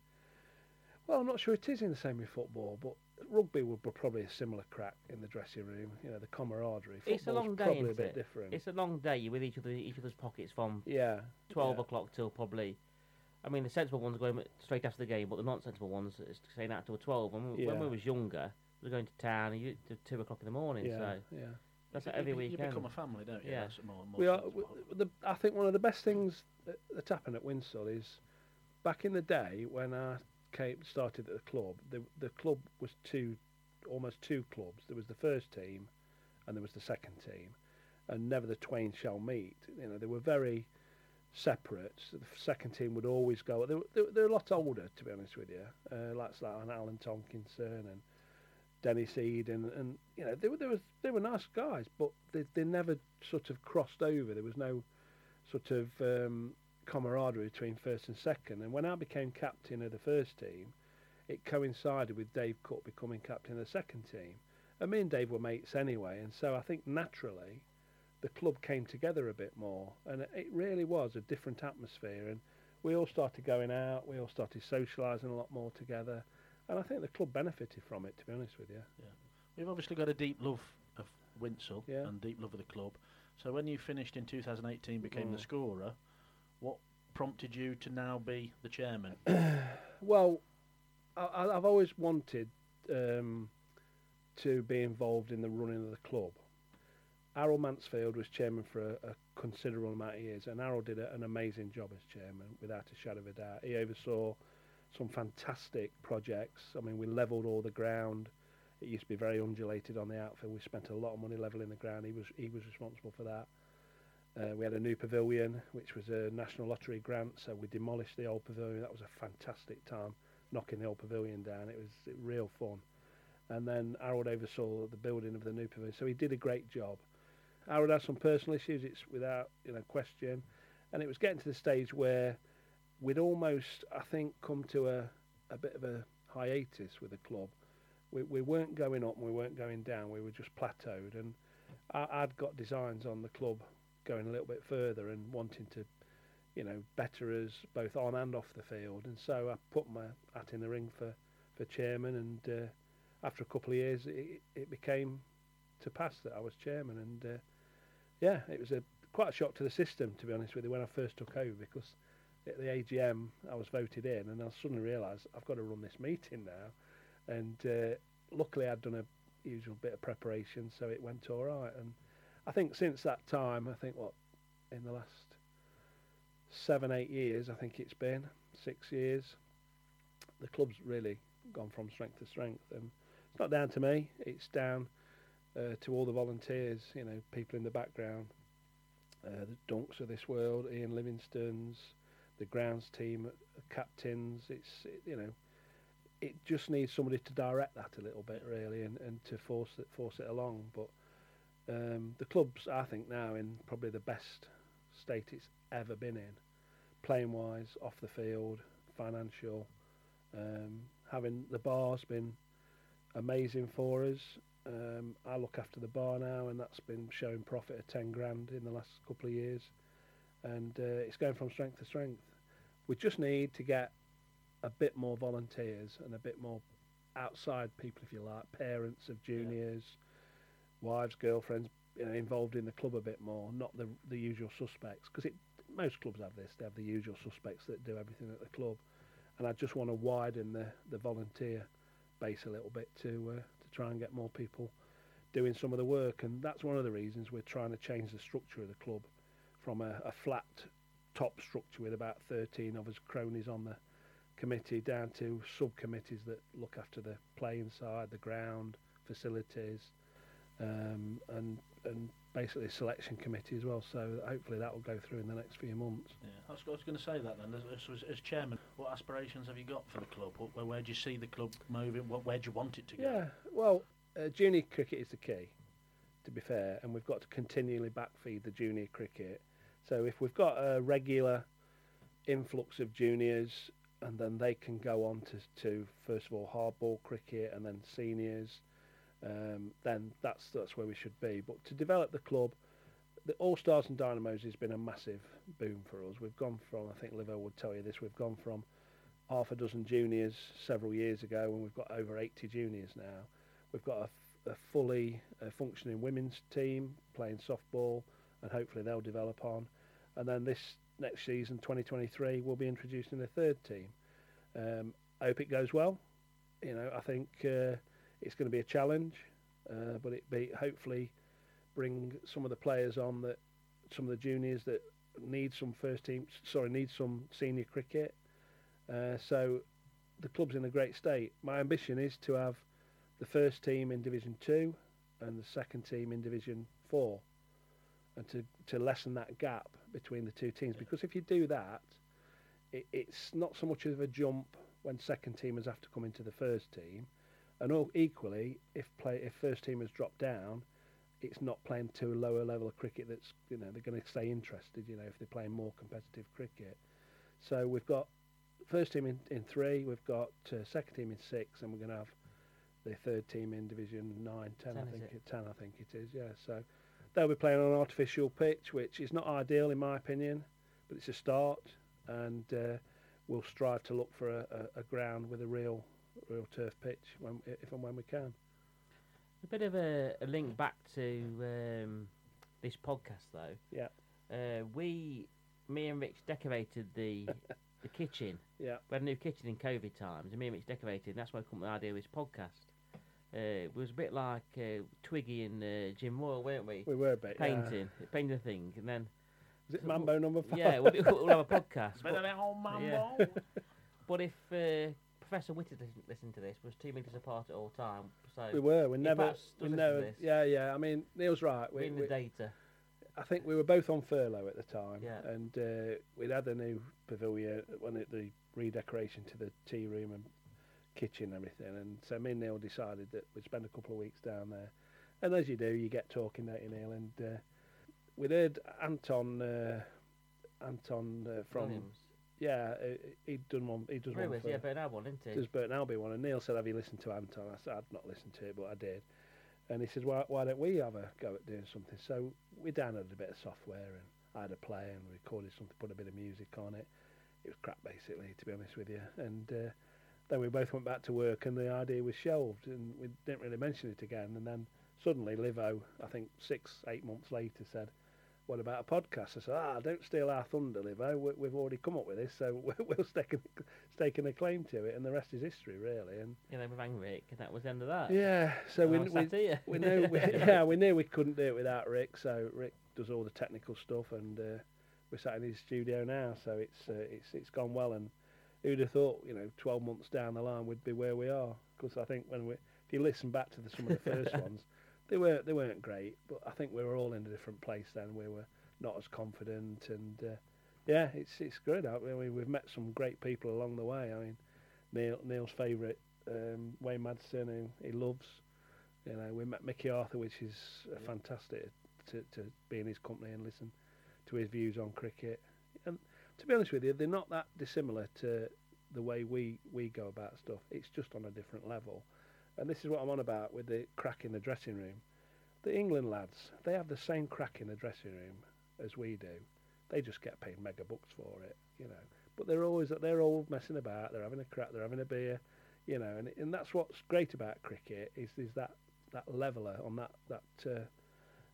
E: Well, I'm not sure it is in the same in football, but rugby would be probably a similar crack in the dressing room. You know, the camaraderie.
B: It's a long day,
E: probably
B: isn't
E: a bit
B: it?
E: different.
B: It's a long day. You're with each other, each other's pockets from
E: Yeah,
B: twelve
E: yeah.
B: o'clock till probably. I mean, the sensible ones are going straight after the game, but the non-sensible ones is staying out till twelve. And when
E: Yeah.
B: we was younger, we were going to town and you to two o'clock in the morning.
E: Yeah,
B: so
E: yeah.
B: that's
A: You-
B: like every
A: you, you become a family, don't you?
B: Yeah.
A: That's more, more
E: We are.
A: sensible.
E: w- The, I think one of the best things that, that's happened at Winshill is back in the day when I came started at the club. The the club was two almost two clubs. There was the first team, and there was the second team, and never the twain shall meet. You know, they were very separate. So the second team would always go. They they were, they were a lot older, to be honest with you. Uh, like an Alan Tonkinson and Dennis Eden, and you know they were they were they were nice guys, but they they never sort of crossed over. There was no sort of um, camaraderie between first and second. And when I became captain of the first team, it coincided with Dave Cook becoming captain of the second team. And me and Dave were mates anyway, and so I think naturally the club came together a bit more, and it really was a different atmosphere. And we all started going out, we all started socialising a lot more together, and I think the club benefited from it. To be honest with you,
A: Yeah. We've obviously got a deep love of Winshill and deep love of the club. So when you finished in 2018, became the
E: Mm.
A: scorer, what prompted you to now be the chairman?
E: Well, I, I- I've always wanted um, to be involved in the running of the club. Harold Mansfield was chairman for a, a considerable amount of years, and Harold did a, an amazing job as chairman, without a shadow of a doubt. He oversaw some fantastic projects. I mean, we levelled all the ground. It used to be very undulated on the outfield. We spent a lot of money levelling the ground. He was he was responsible for that. Uh, we had a new pavilion, which was a National Lottery grant, so we demolished the old pavilion. That was a fantastic time, knocking the old pavilion down. It was real fun. And then Harold oversaw the building of the new pavilion, so he did a great job. Harold had some personal issues, it's without you know question, and it was getting to the stage where we'd almost, I think, come to a, a bit of a hiatus with the club. We, we weren't going up and we weren't going down. We were just plateaued, and I, I'd got designs on the club going a little bit further and wanting to, you know, better us both on and off the field. And so I put my hat in the ring for, for chairman, and uh, after a couple of years, it, it became to pass that I was chairman, and uh, yeah, it was a quite a shock to the system, to be honest with you, when I first took over because at the AGM I was voted in, and I suddenly realised I've got to run this meeting now, and uh, luckily I'd done a usual bit of preparation, so it went all right. And I think since that time, I think what in the last seven, eight years, I think it's been six years, the club's really gone from strength to strength, and it's not down to me. It's down uh, to all the volunteers, you know, people in the background, uh, the Dunks of this world, Ian Livingston's, the grounds team, uh, captains. It's it, you know, it just needs somebody to direct that a little bit really, and, and to force it force it along. But um, the club's, I think, now in probably the best state it's ever been in, playing wise, off the field, financial. Um, having the bar's been amazing for us. Um, I look after the bar now, and that's been showing profit of ten grand in the last couple of years, and uh, it's going from strength to strength. We just need to get a bit more volunteers and a bit more outside people, if you like, parents of juniors, wives, girlfriends, you know, involved in the club a bit more, not the the usual suspects. Because most clubs have this; they have the usual suspects that do everything at the club, and I just want to widen the the volunteer base a little bit to uh, to try and get more people doing some of the work, and that's one of the reasons we're trying to change the structure of the club from a, a flat top structure with about 13 of us cronies on the committee down to subcommittees that look after the playing side, the ground, facilities, um, and and basically a selection committee as well. So hopefully that will go through in the next few months.
A: Yeah, I was, was going to say that then. As, as, as chairman, what aspirations have you got for the club? What, where, where do you see the club moving? What, where do you want it to go?
E: Yeah, well, uh, junior cricket is the key, to be fair, and we've got to continually backfeed the junior cricket. So if we've got a regular influx of juniors, and then they can go on to, to first of all hardball cricket and then seniors, um, then that's that's where we should be. But to develop the club, the All Stars and Dynamos has been a massive boom for us. We've gone from, I think Livo would tell you this, we've gone from half a dozen juniors several years ago, and we've got over 80 juniors now. We've got a fully uh, functioning women's team playing softball, and hopefully they'll develop on. And then this next season, 2023, we'll be introducing a third team. Um, I hope it goes well. You know, I think uh, it's going to be a challenge, uh, but it be hopefully bring some of the players on that, some of the juniors that need some first team, sorry, need some senior cricket. Uh, so the club's in a great state. My ambition is to have the first team in Division Two and the second team in Division Four, and to to lessen that gap between the two teams. Because if you do that, it, it's not so much of a jump when second teamers have to come into the first team, and all, equally, if play if first teamers drop down, it's not playing to a lower level of cricket that's you know they're going to stay interested. You know if they're playing more competitive cricket. So we've got first team in, in three, we've got uh, second team in six, and we're going to have the third team in Division nine, ten,
B: Ten,
E: I think
B: it?
E: it, ten, I think it is. Yeah, so they'll be playing on an artificial pitch, which is not ideal in my opinion, but it's a start, and uh, we'll strive to look for a, a, a ground with a real, real turf pitch when, if and when we can.
B: A bit of a, a link back to um, this podcast, though.
E: Yeah.
B: Uh, we, me and Rich decorated the the kitchen.
E: Yeah.
B: We had a new kitchen in COVID times, and me and Rich decorated, and that's why I come up with the idea of this podcast. Uh, it was a bit like uh, Twiggy and uh, Jim Royle, weren't we?
E: We were a bit, yeah.
B: painting, painting the thing, and then
E: Is it Mambo number five?
B: yeah, we'll, do- we'll have a podcast.
E: Bit of that old
B: yeah. But if uh, Professor Whitted listened, listen to this, was two metres apart at all time, so
E: We were. We never. We never.
B: this.
E: Yeah, yeah. I mean, Neil's right.
B: We're in the data.
E: I think we were both on furlough at the time,
B: Yeah.
E: and uh, we'd had a new pavilion when it, the redecoration to the tea room and kitchen and everything. And so me and Neil decided that we'd spend a couple of weeks down there. And as you do, you get talking, don't you, Neil? And uh, we'd heard Anton, uh, Anton uh, from
B: Williams.
E: Yeah, he'd done one. He does one
B: Brewers,
E: for
B: yeah, Bernard one, didn't he?
E: does Burton Albion one, and Neil said, "Have you listened to Anton?" I said, "I'd not listened to it, but I did." And he said, "Why, why don't we have a go at doing something?" So we downloaded a bit of software, and I had a play and recorded something, put a bit of music on it. It was crap, basically, to be honest with you. And uh, then we both went back to work, and the idea was shelved, and we didn't really mention it again. And then suddenly, Livo, I think six, eight months later, said. What about a podcast? I said, ah, don't steal our thunder, Livo. We, we've already come up with this, so we'll stake a, staking a claim to it, and the rest is history, really. And
B: You know, with Angrick, and that was the end of that.
E: yeah, so we, we, we knew we, yeah we knew we couldn't do it without Rick. So Rick does all the technical stuff, and uh, we're sat in his studio now. So it's uh, it's it's gone well, and who'd have thought you know 12 months down the line we'd be where we are? Because I think when we if you listen back to the, some of the first ones, they weren't they weren't great, but I think we were all in a different place then. We were not as confident, and uh, yeah, it's it's good. I mean, we've met some great people along the way. I mean, Neil Neil's favourite um, Wayne Madsen, who he loves. You know, we met Mickey Arthur, which is uh, fantastic to, to be in his company and listen to his views on cricket. And to be honest with you, they're not that dissimilar to the way we, we go about stuff. It's just on a different level. And this is what I'm on about with the crack in the dressing room. The England lads, they have the same crack in the dressing room as we do. They just get paid mega bucks for it, you know. But they're always they're all messing about. They're having a crack. They're having a beer, you know. And and that's what's great about cricket is is that that leveler on that that uh,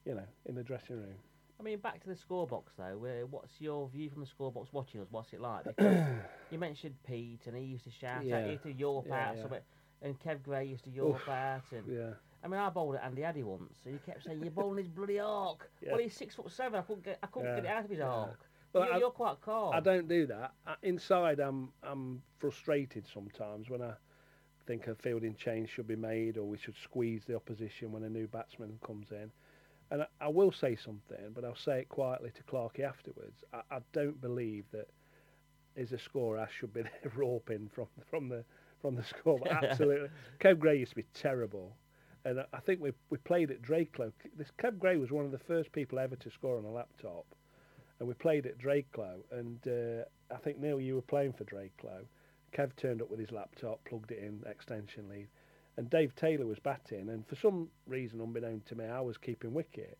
E: you know in the dressing room.
B: I mean, back to the scorebox though. Where, what's your view from the scorebox watching us? What's it like? Because you mentioned Pete, and he used to shout
E: Yeah.
B: at you to your
E: Yeah,
B: out,
E: yeah.
B: something, and Kev Gray used to
E: Oof,
B: out, and
E: yeah.
B: I mean, I bowled at Andy Addy once, and he kept saying, "You're bowling his bloody arc."
E: Yeah.
B: Well, he's six foot seven. I couldn't get, I couldn't
E: Yeah,
B: get it out of his arc.
E: Well,
B: you, you're quite calm.
E: I don't do that. I, inside, I'm I'm frustrated sometimes when I think a fielding change should be made or we should squeeze the opposition when a new batsman comes in. And I, I will say something, but I'll say it quietly to Clarkey afterwards. I, I don't believe that is a scorer I should be there roping from from the from the score. But absolutely, Kev Gray used to be terrible. And I- think we we played at Drakelow. This Kev Gray was one of the first people ever to score on a laptop and we played at Drakelow, and uh, I think Neil, you were playing for Drakelow. Kev turned up with his laptop, plugged it in, extension lead, and Dave Taylor was batting, and for some reason, unbeknown to me, I was keeping wicket,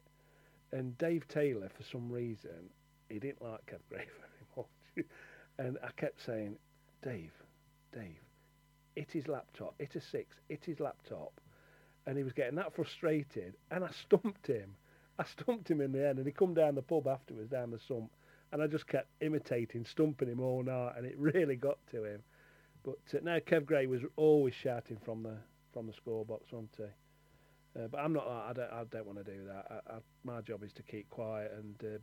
E: and Dave Taylor, for some reason, he didn't like Kev Gray very much, and I kept saying, Dave, Dave, hit his laptop, hit a six, hit his laptop, and he was getting that frustrated, and I stumped him. I stumped him in the end, and he come down the pub afterwards, down the sump, and I just kept imitating, stumping him all night, and it really got to him. But uh, no, Kev Gray was always shouting from the from the scorebox, wasn't he? Uh, but I'm not. I don't. I don't want to do that. I, I, my job is to keep quiet and uh,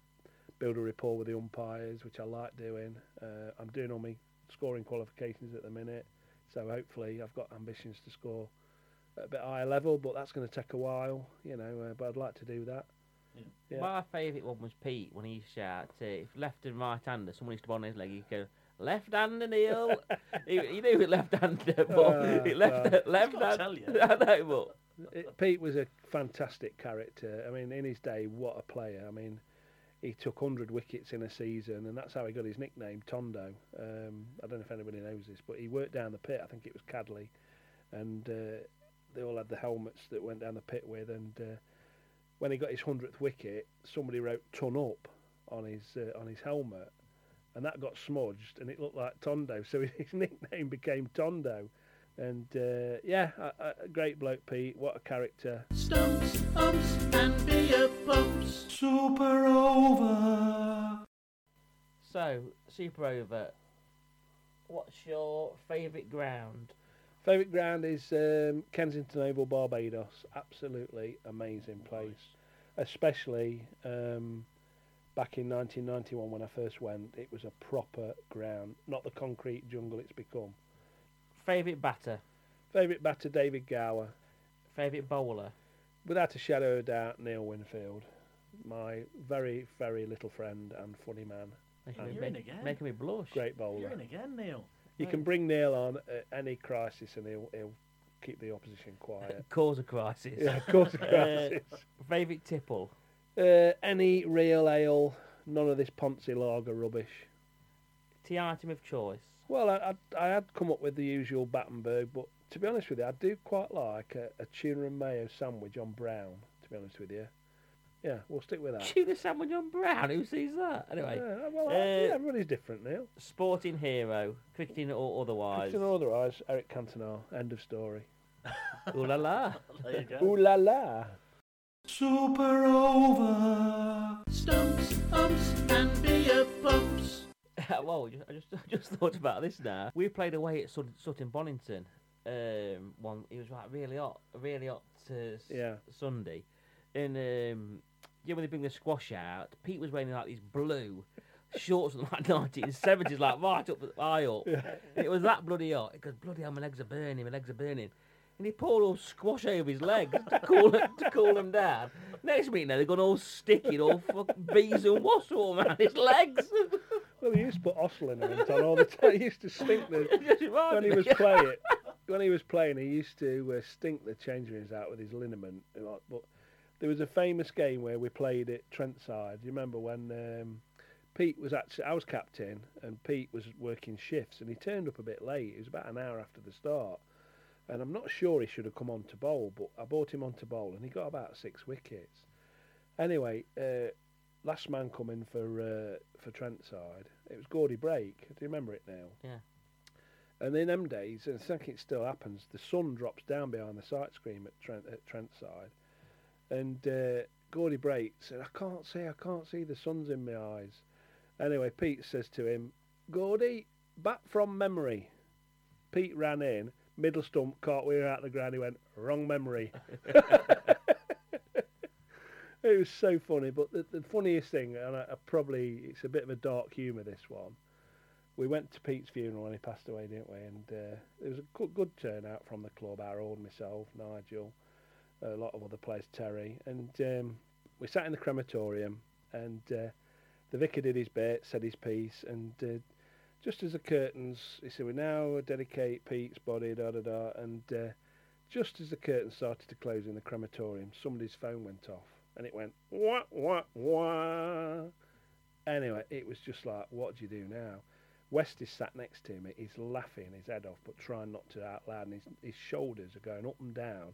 E: build a rapport with the umpires, which I like doing. Uh, I'm doing all my scoring qualifications at the minute, so hopefully I've got ambitions to score at a bit higher level, but that's going to take a while, you know. Uh, but I'd like to do that. Yeah.
B: My favourite one was Pete when he used to shout, uh, if left and right hander, someone used to on his leg, he'd go, left hander Neil. he, he knew it left hander, but
E: Ah,
B: he left,
E: well.
B: left
A: He's gotta
B: hand.
A: tell.
B: I know, but
E: It- Pete was a fantastic character. I mean, in his day, what a player. I mean, he took 100 wickets in a season, and that's how he got his nickname, Tondo. Um, I don't know if anybody knows this, but he worked down the pit. I think it was Cadley, and uh, they all had the helmets that went down the pit with. And uh, when he got his 100th wicket, somebody wrote "ton up" on his uh, on his helmet, and that got smudged, and it looked like Tondo. So his nickname became Tondo. And uh, yeah, a, a- a great bloke, Pete. What a character.
A: Stumps, umps, and beer pumps. Super over.
B: So, super over. What's your favourite ground?
E: Favourite ground is um, Kensington Oval, Barbados. Absolutely amazing place. Especially um, back in 1991 when I first went, it was a proper ground, not the concrete jungle it's become.
B: Favourite batter?
E: Favourite batter, David Gower.
B: Favourite bowler?
E: Without a shadow of a doubt, Neil Winfield. My very, very little friend and funny man.
B: Making,
E: And
B: me,
A: You're in
B: make-
A: again.
B: making me blush.
E: Great bowler.
A: You're in again, Neil.
E: You can bring Neil on at any crisis and he'll, he'll keep the opposition quiet.
B: Cause a crisis.
E: Yeah, cause a
B: Uh,
E: crisis.
B: favourite tipple?
E: Uh, any real ale, none of this Ponzi lager rubbish.
B: Tea item of choice?
E: Well, I, I, I had come up with the usual Battenberg, but to be honest with you, I do quite like a, a tuna and mayo sandwich on brown. To be honest with you, yeah, we'll stick with that.
B: Tuna sandwich on brown? Who sees that? Anyway.
E: Yeah, well,
B: uh,
E: yeah, everybody's different, Neil.
B: Sporting hero, cricketing or otherwise.
E: Christian otherwise, Eric Cantona. End of story.
B: Ooh la la.
A: There you go.
E: Ooh la la.
A: Super over. Stumps, umps, and beer pumps.
B: well, I just I just thought about this now. We played away at Sut- Sutton Bonington. Um, one it was like really hot, really hot uh,
E: Yeah.
B: Sunday, and um, yeah, when they bring the squash out, Pete was wearing like these blue shorts from like nineteen seventies, like right up the eye up. And it was that bloody hot. Because bloody hell, my legs are burning, my legs are burning. And he poured all squash over his legs to cool it, to cool them down. Next minute, now they've gone all sticky, all fucking bees and wasp all around his legs.
E: Well, he used to put Oslinament on all the time. He used to stink the when he was playing. When he was playing, he used to uh, stink the change rooms out with his liniment. But there was a famous game where we played at Trentside. Do you remember when um, Pete was actually I was captain and Pete was working shifts and he turned up a bit late. It was about an hour after the start, and I'm not sure he should have come on to bowl, but I brought him on to bowl and he got about six wickets. Anyway, uh, last man coming for uh, for Trentside, it was Gordy Brake. Do you remember it now?
B: Yeah.
E: And in them days, and I think it still happens, the sun drops down behind the sight screen at Trent at Trentside, and uh, Gordy Brake said, "I can't see, I can't see. The sun's in my eyes." Anyway, Pete says to him, "Gordy, bat from memory." Pete ran in, middle stump, cartwheel out of the ground. He went wrong memory. It was so funny, but the, the funniest thing, and I, I probably it's a bit of a dark humour. This one, we went to Pete's funeral when he passed away, didn't we? And uh, there was a good, good turnout from the club. Harold, myself, Nigel, a lot of other players, Terry, and um, we sat in the crematorium. And uh, the vicar did his bit, said his piece, and uh, just as the curtains, he said, "We now dedicate Pete's body." Da da da, and uh, just as the curtains started to close in the crematorium, somebody's phone went off, and it went wah wah wah. Anyway, it was just like, what do you do now? West is sat next to me. He's laughing his head off, but trying not to out loud, and his, his shoulders are going up and down.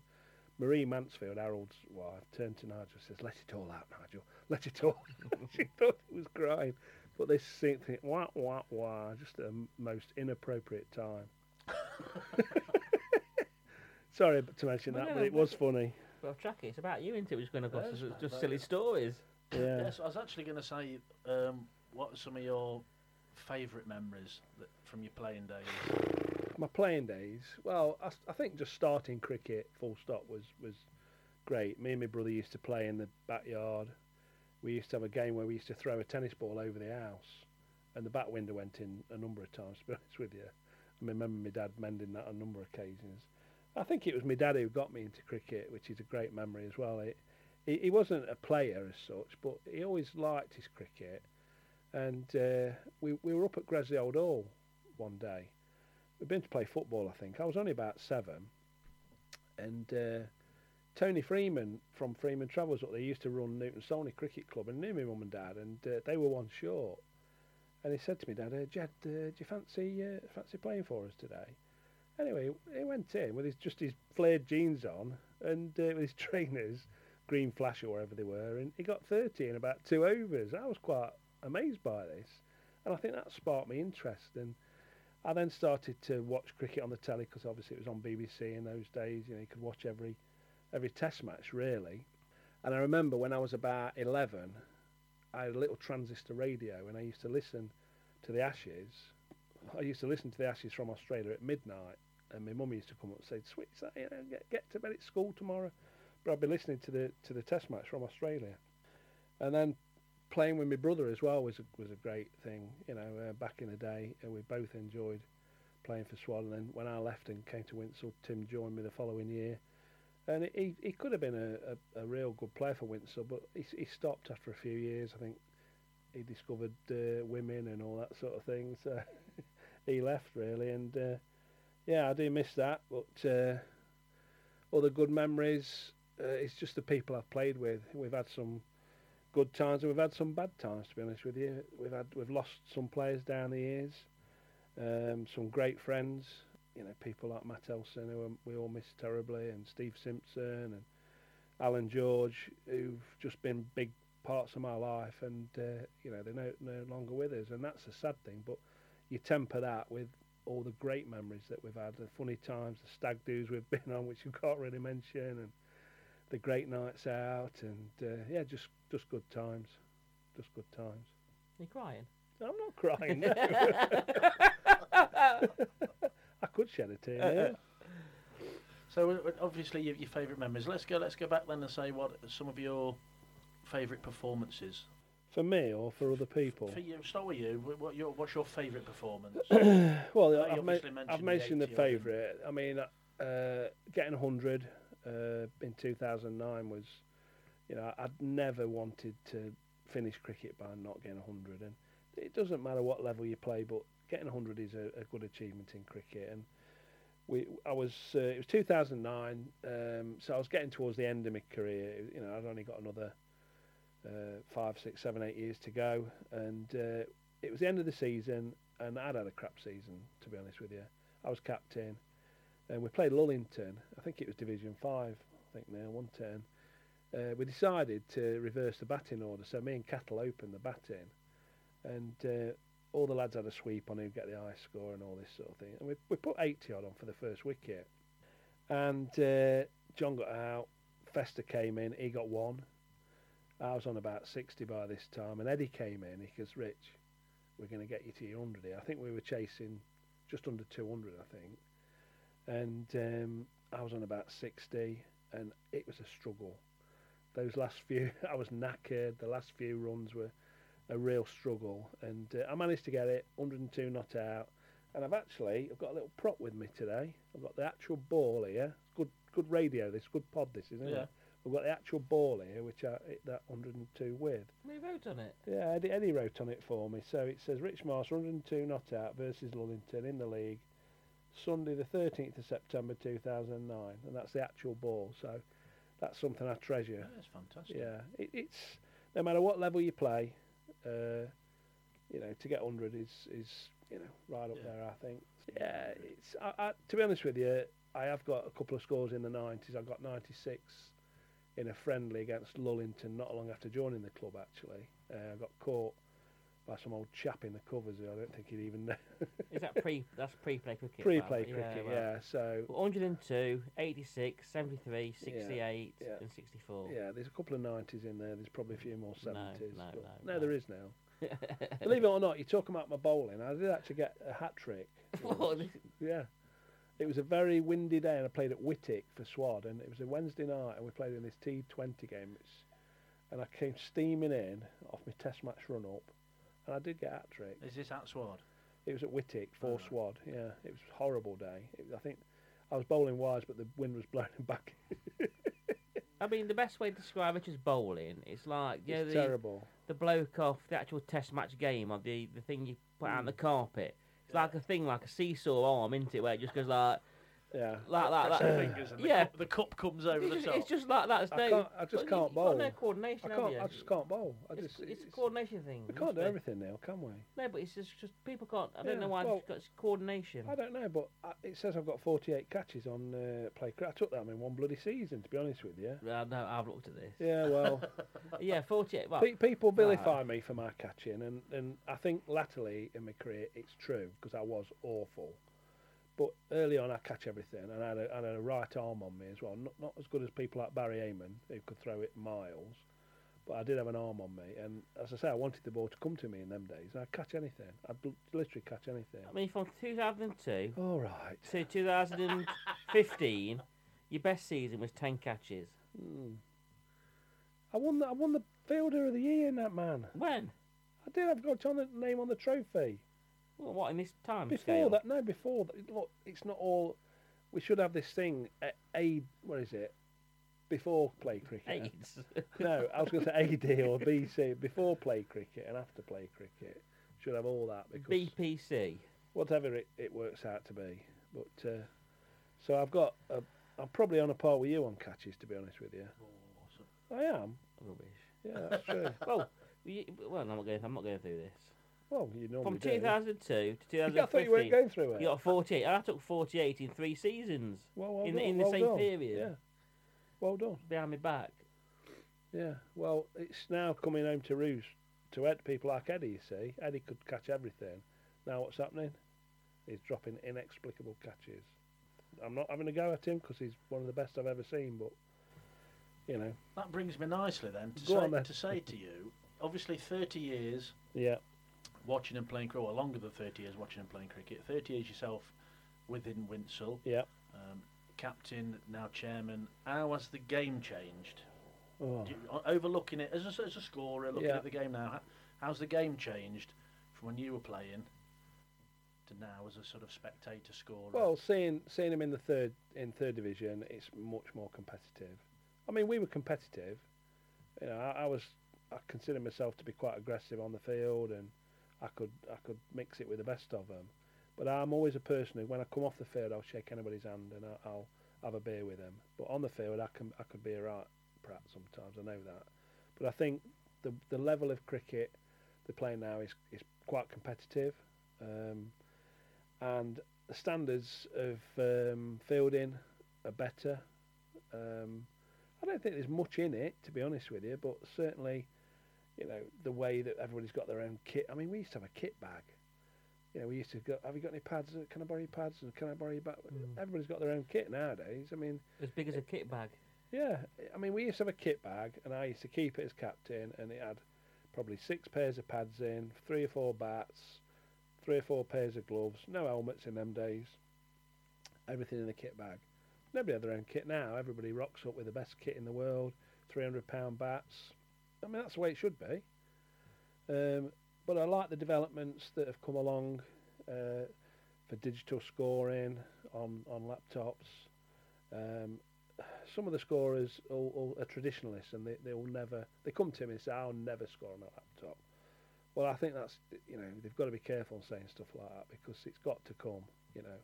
E: Marie Mansfield, Harold's wife, turned to Nigel and says, Let it all out, Nigel. Let it all. out. she thought he was crying. But this thing, thing, wah, wah, wah, just the most inappropriate time. Sorry to mention
B: Well,
E: that,
B: no,
E: but it
B: no,
E: was funny.
B: Well, Tracky, it's about you, isn't it? We're just going to go
A: Yeah,
B: just,
A: it's
B: just silly
A: it.
B: stories.
E: Yeah.
A: Yes, I was actually going to say, um, what are some of your favourite memories that, from your playing days?
E: My playing days, well, I think just starting cricket, full stop, was, was great. Me and my brother used to play in the backyard. We used to have a game where we used to throw a tennis ball over the house, and the back window went in a number of times. To be honest with you, I remember my dad mending that on a number of occasions. I think it was my dad who got me into cricket, which is a great memory as well. It, he, he wasn't a player as such, but he always liked his cricket. And uh, we, we were up at Gresley Old Hall one day. We'd been to play football, I think. I was only about seven. And uh, Tony Freeman from Freeman Travels up there used to run Newton Solney Cricket Club and knew my mum and dad, and uh, they were one short. And he said to me, Dad, uh, Jed, uh, do you fancy uh, fancy playing for us today? Anyway, he went in with his just his flared jeans on and uh, with his trainers, green flash or wherever they were, and he got 30 in about two overs. I was quite amazed by this, and I think that sparked me interest. And I then started to watch cricket on the telly because obviously it was on BBC in those days. You know, you could watch every every Test match really. And I remember when I was about 11, I had a little transistor radio, and I used to listen to the Ashes. I used to listen to the Ashes from Australia at midnight, and my mum used to come up and say, "Switch that, you know, get get to bed at school tomorrow." But I'd be listening to the to the Test match from Australia, and then playing with my brother as well was a, was a great thing. You know, uh, back in the day, we both enjoyed playing for Swad. And then when I left and came to Winshill, Tim joined me the following year. And he, he could have been a, a, a real good player for Winshill, but he, he stopped after a few years. I think he discovered uh, women and all that sort of thing. So he left really, and uh, yeah, I do miss that. But uh, other good memories, uh, it's just the people I've played with. We've had some good times and we've had some bad times. To be honest with you, we've had we've lost some players down the years, um, some great friends. You know, people like Matt Elson, who we all miss terribly, and Steve Simpson and Alan George, who've just been big parts of my life, and uh, you know they're no, no longer with us, and that's a sad thing. But you temper that with all the great memories that we've had, the funny times, the stag do's we've been on, which you can't really mention, and the great nights out, and uh, yeah, just just good times, just good times.
B: You crying?
E: I'm not crying. No. I could shed a tear. Yeah.
A: So uh, obviously your, your favourite memories. Let's go. Let's go back then and say what some of your favourite performances.
E: For me or for other people?
A: For you, start with you. What, your, what's your favourite performance?
E: well, I've, ma-
A: mentioned
E: I've
A: the
E: mentioned the
A: 80
E: favourite. I mean, uh, getting 100 uh, in 2009 was, you know, I'd never wanted to finish cricket by not getting 100. And it doesn't matter what level you play, but getting 100 is a, a good achievement in cricket. And we, I was, uh, it was 2009, um, so I was getting towards the end of my career. You know, I'd only got another uh, five, six, seven, eight years to go, and uh, it was the end of the season, and I'd had a crap season, to be honest with you. I was captain, and we played Lullington. I think it was Division Five. I think now one turn. Uh, we decided to reverse the batting order, so me and Cattle opened the batting, and uh, all the lads had a sweep on who get the high score and all this sort of thing. And we we put 80 odd on for the first wicket, and uh, John got out. Fester came in. He got one. I was on about 60 by this time, and Eddie came in. He goes, Rich, we're going to get you to your 100 here. I think we were chasing just under 200, I think. And um, I was on about 60, and it was a struggle. Those last few, I was knackered. The last few runs were a real struggle, and uh, I managed to get it 102 not out. And I've actually, I've got a little prop with me today. I've got the actual ball here. Good, good radio. This good pod. This isn't
B: Yeah.
E: it? I've got the actual ball here, which I hit that 102 with.
B: We wrote on it.
E: Yeah, Eddie, Eddie wrote on it for me. So it says Rich Marcer 102 not out versus Lullington in the league, Sunday the 13th of September 2009, and that's the actual ball. So that's something I treasure.
A: That's fantastic.
E: Yeah, it, it's no matter what level you play, uh, you know, to get 100 is is you know right up there. I think. Yeah, it's. I, I, to be honest with you, I have got a couple of scores in the 90s. I got 96 in a friendly against Lullington not long after joining the club. Actually, uh, I got caught by some old chap in the covers who I don't think he'd even know.
B: Is that pre? That's pre-play cricket.
E: Pre-play cricket,
B: well,
E: yeah. So
B: 102, 86, 73, 68,
E: yeah.
B: and 64.
E: Yeah, there's a couple of 90s in there. There's probably a few more 70s.
B: No, no,
E: but-
B: no,
E: no, there is now. Believe it or not, you talk about my bowling. I did actually get a hat trick.
B: What?
E: yeah. It was a very windy day, and I played at Whittick for Swad, and it was a Wednesday night, and we played in this T20 game. It's, and I came steaming in off my Test match run up, and I did get a hat trick.
A: Is this at Swad?
E: It was at Whittick for Swad. Yeah, it was a horrible day. It, I think I was bowling wise, but the wind was blowing back.
B: I mean, the best way to describe it is bowling. It's like yeah,
E: It's
B: the,
E: terrible.
B: The bloke off the actual test match game of the the thing you put out on the mm. carpet. It's like a thing, like a seesaw arm, isn't it? Where it just goes like,
E: yeah,
B: like that. That.
A: the fingers and the
B: yeah,
A: cup- the cup comes over
B: it's
A: the
B: just,
A: top.
B: It's just like that. It's
E: I can't. I just
B: but
E: can't
B: you've
E: bowl.
B: Got no coordination.
E: I can't.
B: you?
E: I just can't bowl. I
B: it's,
E: just.
B: it's a coordination thing.
E: We can't do
B: be.
E: everything now, can we?
B: No, but it's just, just people can't. I don't know why.
E: well-
B: it's got it's coordination.
E: I don't know, but uh, it says I've got 48 catches on uh, play. cricket. I took that in one bloody season, to be honest with you.
B: Uh, no, I've looked at this.
E: Yeah, well,
B: yeah, forty-eight. Well,
E: Pe- people vilify
B: right.
E: me for my catching, and, and I think latterly in my career it's true because I was awful. But early on, I catch everything, and I had a, I had a right arm on me as well. Not, not as good as people like Barry Eamon, who could throw it miles, but I did have an arm on me. And as I say, I wanted the ball to come to me in them days. I'd catch anything. I'd literally catch anything.
B: I mean, from 2002
E: All right.
B: to 2015, your best season was 10 catches.
E: Hmm. I won. The, I won the Fielder of the Year in that man.
B: When?
E: I did. I've got on the name on the trophy.
B: Well, what in this time
E: Before
B: scale?
E: that, no, before that. Look, it's not all. We should have this thing. A, a what is it? Before play cricket.
B: AIDS.
E: no, I was going to say AD or BC. Before play cricket and after play cricket. Should have all that because
B: BPC.
E: whatever it, it works out to be. But uh, so I've got. A, I'm probably on a par with you on catches, to be honest with you. I am.
B: Rubbish.
E: Yeah, that's true.
B: well, you, well, I'm not going. I'm not going through this.
E: Well, you normally
B: From
E: do.
B: 2002 to 2015.
E: Yeah, I thought you weren't going through it.
B: You got 48. I took 48 in three seasons.
E: Well, well
B: in,
E: done,
B: in the
E: well
B: same
E: done.
B: period.
E: Yeah. Well done.
B: Behind my back.
E: Yeah, well, it's now coming home to roost to Ed, people like Eddie, you see. Eddie could catch everything. Now what's happening? He's dropping inexplicable catches. I'm not having a go at him because he's one of the best I've ever seen, but, you know.
A: That brings me nicely then to
E: Go on
A: say,
E: then.
A: to say to you, obviously 30 years
E: Yeah.
A: Watching and playing cricket, or longer than 30 years watching and playing cricket, 30 years yourself within Winshill,
E: Yeah.
A: um, captain, now chairman. How has the game changed?
E: Oh.
A: You- overlooking it as a, as a scorer, looking
E: Yeah.
A: at the game now, how's the game changed from when you were playing to now as a sort of spectator scorer?
E: Well, seeing seeing him in the third in third division, it's much more competitive. I mean, we were competitive. You know, I, I was I consider myself to be quite aggressive on the field, and I could I could mix it with the best of them. But I'm always a person who, when I come off the field, I'll shake anybody's hand and I'll, I'll have a beer with them. But on the field, I can I could be a right prat sometimes. I know that. But I think the the level of cricket they're playing now is is quite competitive. Um, and the standards of um, fielding are better. Um, I don't think there's much in it, to be honest with you, but certainly, you know, the way that everybody's got their own kit. I mean, we used to have a kit bag. You know, we used to go, have you got any pads? Can I borrow your pads? And can I borrow your bag? Mm. Everybody's got their own kit nowadays. I mean,
B: As big as a kit bag.
E: yeah, I mean, we used to have a kit bag, and I used to keep it as captain, and it had probably six pairs of pads in, three or four bats, three or four pairs of gloves, no helmets in them days, everything in the kit bag. Nobody had their own kit now. Everybody rocks up with the best kit in the world, three hundred pound bats. I mean, that's the way it should be. Um, but I like the developments that have come along uh, for digital scoring on on laptops. Um, some of the scorers all are traditionalists, and they they will never. They come to me and say, "I'll never score on a laptop." Well, I think that's you know they've got to be careful saying stuff like that because it's got to come. You know,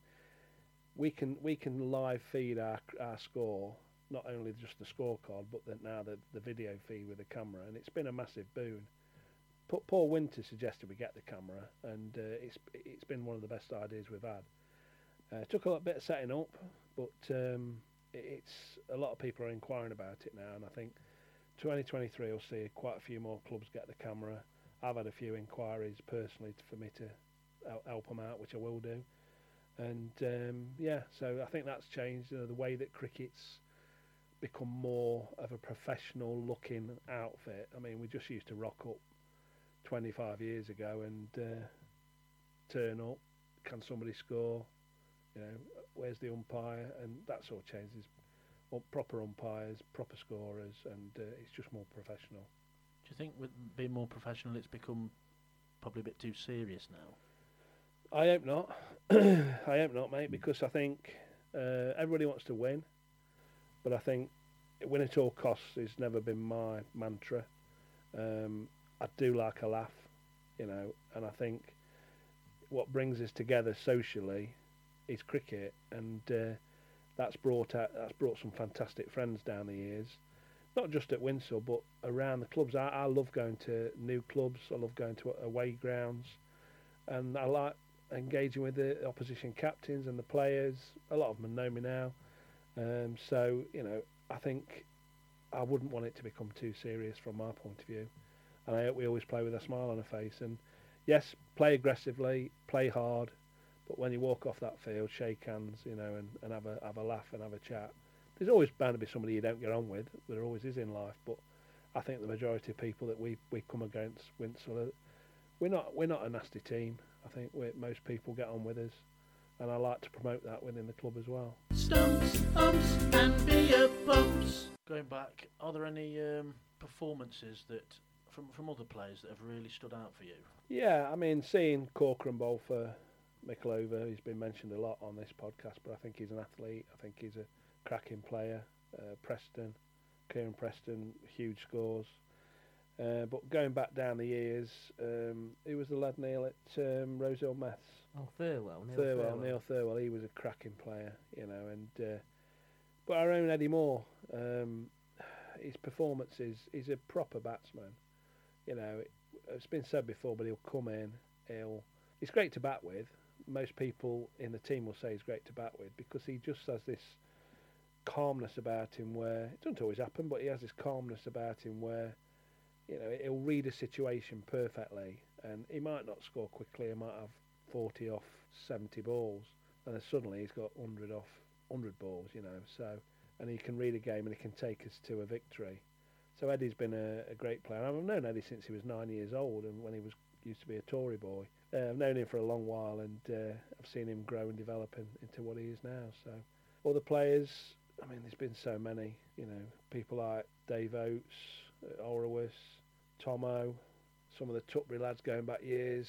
E: we can we can live feed our our score, not only just the scorecard, but the, now the the video feed with the camera, and it's been a massive boon. Pa- Paul Winter suggested we get the camera, and uh, it's it's been one of the best ideas we've had. Uh, it took a little bit of setting up, but um, it's a lot of people are inquiring about it now, and I think 2023 will see quite a few more clubs get the camera. I've had a few inquiries personally for me to help them out, which I will do. And um, yeah, so I think that's changed. You know, the way that cricket's become more of a professional looking outfit. I mean, we just used to rock up 25 years ago and uh, turn up. Can somebody score? You know, where's the umpire? And that sort of changes. Well, proper umpires, proper scorers, and uh, it's just more professional.
A: Do you think with being more professional, it's become probably a bit too serious now?
E: I hope not. I hope not, mate, because I think Uh, everybody wants to win, but I think win at all costs has never been my mantra. Um, I do like a laugh, you know, and I think what brings us together socially is cricket, and uh, that's brought out that's brought some fantastic friends down the years, not just at Winshill but around the clubs. I, I love going to new clubs. I love going to away grounds, and I like engaging with the opposition captains and the players. A lot of them know me now, um, so you know I think I wouldn't want it to become too serious from my point of view, and I hope we always play with a smile on our face. And yes, play aggressively, play hard, but when you walk off that field, shake hands, you know, and, and have a have a laugh and have a chat. There's always bound to be somebody you don't get on with. There always is in life, but I think the majority of people that we, we come against Winshill, we're not we're not a nasty team. I think most people get on with us, and I like to promote that within the club as well.
A: Stumps, umps, and beer pumps. Going back, are there any um, performances that from from other players that have really stood out for you?
E: Yeah, I mean, seeing Corcoran bowl for Mickleover, he's been mentioned a lot on this podcast, but I think he's an athlete. I think he's a cracking player. Uh, Preston, Kieran Preston, huge scores. Uh, but going back down the years, um, he was the lad Neil at um, Rosehill Meths.
B: Oh, Thirlwell. Neil
E: Thirlwell,
B: Thirlwell.
E: Neil Thirlwell. He was a cracking player, you know. And uh, but our own Eddie Moore, um, his performances, he's a proper batsman. You know, it, it's been said before, but he'll come in, he'll. He's great to bat with. Most people in the team will say he's great to bat with because he just has this calmness about him where it doesn't always happen, but he has this calmness about him where you know he'll read a situation perfectly, and he might not score quickly. He might have 40 off 70 balls, and then suddenly he's got 100 off 100 balls. You know, so and he can read a game and he can take us to a victory. So Eddie's been a, a great player. I've known Eddie since he was nine years old, and when he was used to be a Tory boy. Uh, I've known him for a long while, and uh, I've seen him grow and develop in, into what he is now. So, all the players, I mean, there's been so many. You know, people like Dave Oates, uh, Orowis, Tomo, some of the Tutbury lads going back years,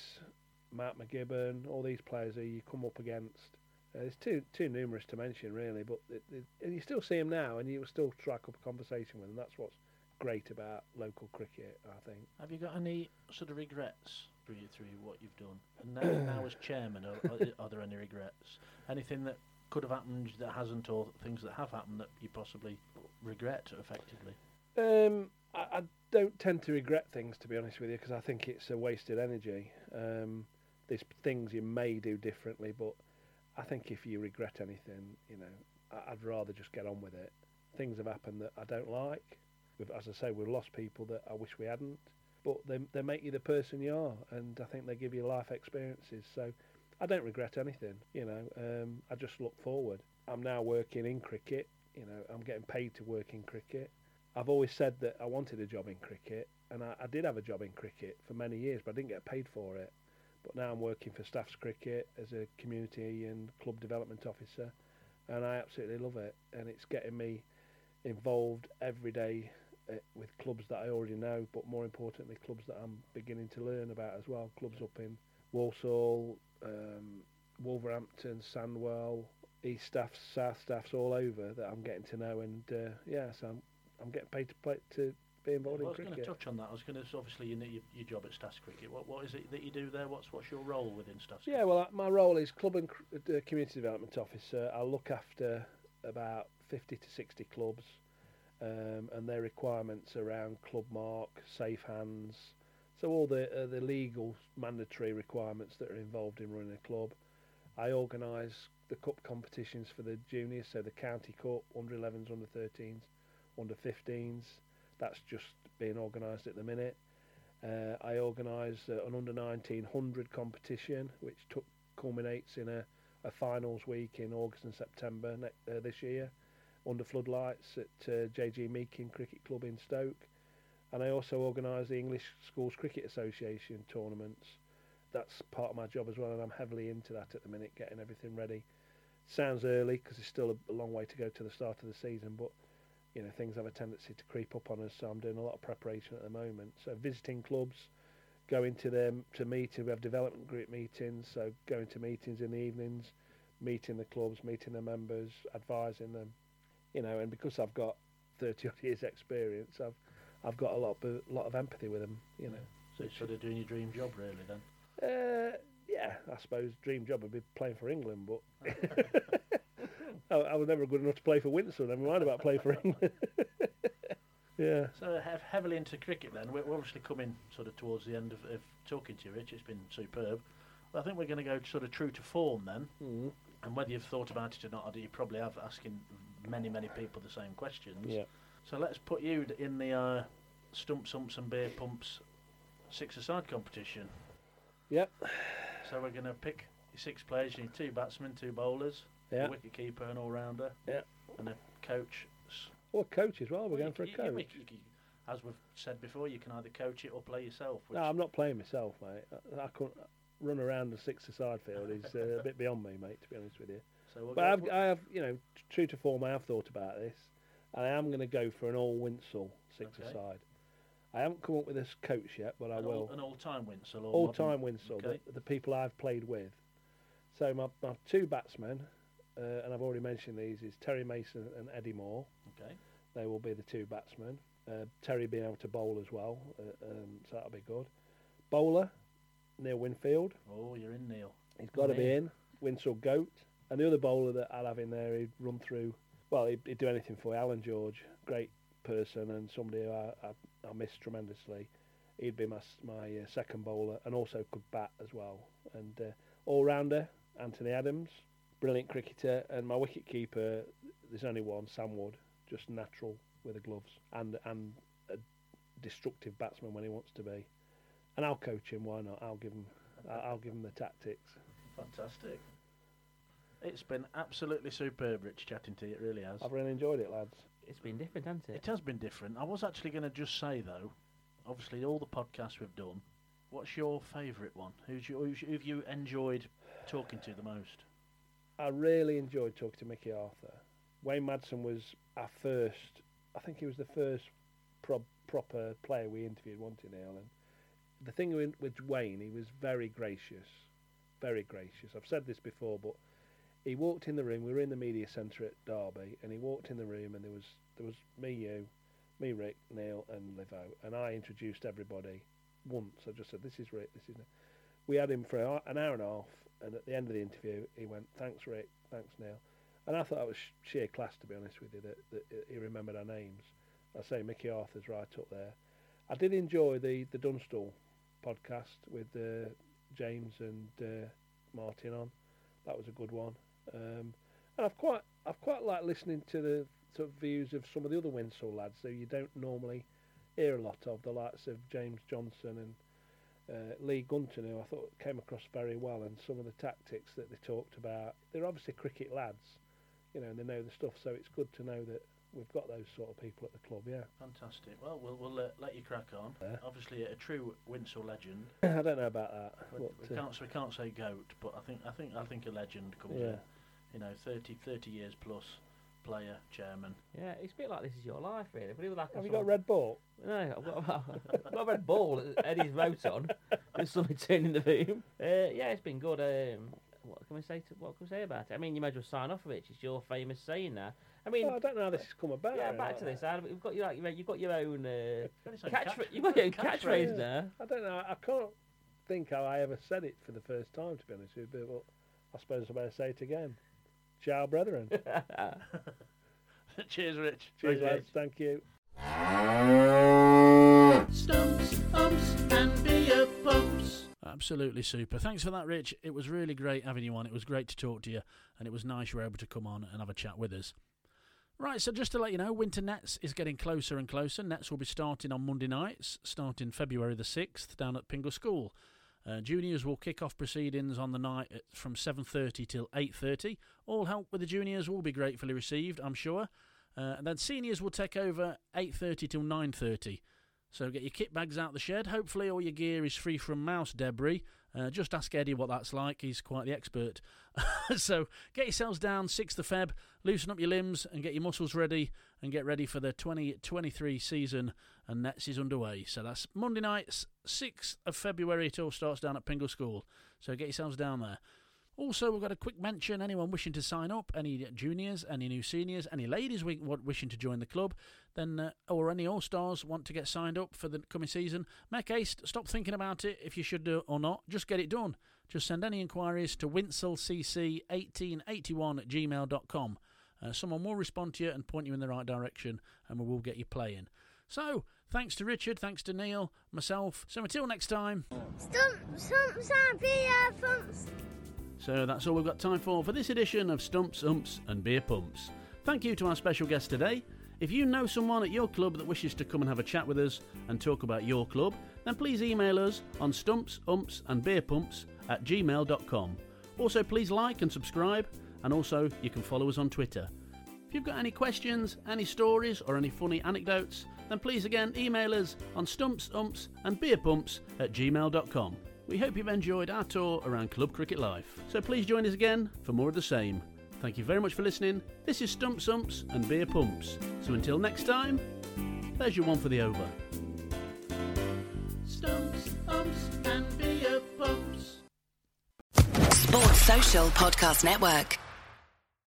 E: Matt McGibbon, all these players who you come up against. Uh, it's too too numerous to mention, really, but it, it, and you still see them now, and you will still strike up a conversation with them. That's what's great about local cricket, I think.
A: Have you got any sort of regrets through through what you've done? And now, now as chairman, are, are, are there any regrets? Anything that could have happened that hasn't, or things that have happened that you possibly regret effectively?
E: Um, I, I don't tend to regret things, to be honest with you, because I think it's a wasted energy. Um, there's things you may do differently, but I think if you regret anything, you know, I'd rather just get on with it. Things have happened that I don't like. As I say, we've lost people that I wish we hadn't, but they they make you the person you are, and I think they give you life experiences. So I don't regret anything. You know, um, I just look forward. I'm now working in cricket. You know, I'm getting paid to work in cricket. I've always said that I wanted a job in cricket, and I, I did have a job in cricket for many years, but I didn't get paid for it. But now I'm working for Staffs Cricket as a community and club development officer, and I absolutely love it. And it's getting me involved every day uh, with clubs that I already know, but more importantly, clubs that I'm beginning to learn about as well. Clubs up in Walsall, um, Wolverhampton, Sandwell, East Staffs, South Staffs, all over that I'm getting to know. And uh, yeah, so I'm I'm getting paid to play to involved
A: Well, I was going to touch on that. I was going to obviously you know your, your job at Staffs Cricket. What what is it that you do there? What's what's your role within Staffs?
E: Yeah, well, uh, my role is club and uh, community development officer. I look after about 50 to 60 clubs um, and their requirements around club mark, safe hands, so all the uh, the legal mandatory requirements that are involved in running a club. I organise the cup competitions for the juniors, so the county cup, under 11s, under 13s, under 15s. That's just being organised at the minute. Uh, I organise uh, an under 1900 competition, which took culminates in a, a finals week in August and September ne- uh, this year, under floodlights at uh, JG Meakin Cricket Club in Stoke. And I also organise the English Schools Cricket Association tournaments. That's part of my job as well, and I'm heavily into that at the minute, getting everything ready. Sounds early because it's still a, a long way to go to the start of the season, but you know things have a tendency to creep up on us. So I'm doing a lot of preparation at the moment. So visiting clubs, going to them to meeting. We have development group meetings, so going to meetings in the evenings, meeting the clubs, meeting the members, advising them, you know, and because I've got thirty odd years experience, I've I've got a lot of, lot of empathy with them, you know.
A: So it's sort of doing your dream job, really, then.
E: Uh, yeah, I suppose dream job would be playing for England, but I, I was never good enough to play for Winshill. Never mind about playing for England. yeah.
A: So heavily into cricket, then. We're we're obviously coming sort of towards the end of, of talking to you, Rich. It's been superb. But I think we're going to go sort of true to form then.
E: Mm.
A: And whether you've thought about it or not, I do- you probably have asking many, many people the same questions.
E: Yeah.
A: So let's put you in the uh, stumps umps and beer pumps six-a-side competition.
E: Yep.
A: So we're going to pick your six players. You need two batsmen, two bowlers,
E: Yeah.
A: a wicket keeper, an all-rounder,
E: Yeah.
A: and a coach.
E: Or coach as well. We're going for a coach.
A: you- you- as we've said before, you can either coach it or play yourself. Which
E: No, I'm not playing myself, mate. I, I couldn't run around the six-a-side field. is uh, a bit beyond me, mate. To be honest with you.
A: So we'll
E: but I've, I have, you know, true to form, I have thought about this. and I am going to go for an all Winshill six-a-side.
A: Okay.
E: I haven't come up with this coach yet, but I
A: an
E: will.
A: All, an all-time Winshill. Or
E: all
A: modern-
E: time Winshill,
A: Okay.
E: the, the people I've played with. So my, my two batsmen, uh, and I've already mentioned these, is Terry Mason and Eddie Moore.
A: Okay.
E: They will be the two batsmen. Uh, Terry being able to bowl as well, uh, um, so that'll be good. Bowler, Neil Winfield.
A: Oh, you're in, Neil.
E: He's got to be in. Winshill Goat. And the other bowler that I'll have in there, he'd run through, well, he'd, he'd do anything for you. Alan George, great person and somebody who I, I, I miss tremendously. He'd be my, my uh, second bowler and also could bat as well. And uh, all rounder, Anthony Adams, brilliant cricketer. And my wicket keeper, there's only one, Sam Wood, just natural with the gloves and, and a destructive batsman when he wants to be. And I'll coach him, why not? I'll give him, I'll I'll give him the tactics.
A: Fantastic. It's been absolutely superb, Rich, chatting to you. It really has.
E: I've really enjoyed it, lads.
B: It's been different, hasn't it?
A: It has been different. I was actually going to just say though, obviously all the podcasts we've done. What's your favourite one? Who's your, who's, who have you enjoyed talking to the most?
E: I really enjoyed talking to Mickey Arthur. Wayne Madsen was our first, I think he was the first pro- proper player we interviewed, wasn't he, Neil? And the thing with, Wayne, he was very gracious, very gracious. I've said this before, but he walked in the room. We were in the media centre at Derby, and he walked in the room, and there was there was me, you, me, Rick, Neil, and Livo, and I introduced everybody once. I just said, "This is Rick. This is." Neil." We had him for an hour and a half, and at the end of the interview, he went, "Thanks, Rick. Thanks, Neil." And I thought that was sh- sheer class, to be honest with you, that, that he remembered our names. I say Mickey Arthur's right up there. I did enjoy the the Dunstall podcast with uh, James and uh, Martin on. That was a good one. Um, and I've quite I've quite liked listening to the sort of views of some of the other Winshill lads who you don't normally hear a lot of, the likes of James Johnson and uh, Lee Gunton, who I thought came across very well, and some of the tactics that they talked about. They're obviously cricket lads, you know, and they know the stuff. So it's good to know that we've got those sort of people at the club. Yeah.
A: Fantastic. Well, we'll, we'll uh, let you crack on. Obviously, a true Winshill legend.
E: I don't know about that.
A: We, we
E: uh,
A: can't we can't say goat, but I think I think I think a legend comes
E: Yeah.
A: in. You know, 30, 30 years plus, player, chairman.
B: Yeah, it's a bit like this is your life, really. But even like a
E: have you got a
B: of-
E: red ball?
B: No, I've got, I've got a red ball that Eddie's wrote on. There's something turning the room. Uh, yeah, it's been good. Um, what can we say? To, what can we say about it? I mean, you might as well sign off of it. It's your famous saying now. I mean,
E: Well, I don't know how this has come about.
B: yeah, back to this. Adam. You've got your, like, you've got your own uh,
A: got his own
B: catch.
A: catch-
B: You've got your own
A: catchphrase.
B: catchphrase now.
E: I don't know. I can't think how I ever said it for the first time, to be honest with you. But I suppose I better say it again. Ciao, brethren.
A: Cheers, Rich.
E: Cheers,
A: Thanks. Rich.
E: Thank you.
A: Stumps, umps, and beer pumps. Absolutely super. Thanks for that, Rich. It was really great having you on. It was great to talk to you, and it was nice you were able to come on and have a chat with us. Right, so just to let you know, Winter Nets is getting closer and closer. Nets will be starting on Monday nights, starting February the 6th, down at Pingle School. Uh, juniors will kick off proceedings on the night at, from 7.30 till 8.30. All help with the juniors will be gratefully received, I'm sure. Uh, and then seniors will take over 8.30 till 9.30. So get your kit bags out the shed. Hopefully all your gear is free from mouse debris. Uh, just ask Eddie what that's like. He's quite the expert. so get yourselves down 6th of Feb, loosen up your limbs and get your muscles ready and get ready for the 2023 season and Nets is underway. So that's Monday nights, 6th of February. It all starts down at Pingle School. So get yourselves down there. Also, we've got a quick mention anyone wishing to sign up, any juniors, any new seniors, any ladies wishing to join the club, then uh, or any all stars want to get signed up for the coming season, make haste. Stop thinking about it if you should do it or not. Just get it done. Just send any inquiries to winshillcc1881 at gmail.com. Uh, someone will respond to you and point you in the right direction, and we will get you playing. So, thanks to Richard, thanks to Neil, myself. So, until next time.
I: Stump, beer pumps.
A: So that's all we've got time for for this edition of Stumps, Umps and Beer Pumps. Thank you to our special guest today. If you know someone at your club that wishes to come and have a chat with us and talk about your club, then please email us on stumps, umps and beer pumps at gmail.com. Also, please like and subscribe, and also you can follow us on Twitter. If you've got any questions, any stories, or any funny anecdotes, then please again email us on stumps, umps and beer pumps at gmail.com. We hope you've enjoyed our tour around club cricket life. So please join us again for more of the same. Thank you very much for listening. This is Stumps Umps and Beer Pumps. So until next time, there's your one for the over.
B: Stumps, umps, and beer pumps.
H: Sports Social Podcast Network.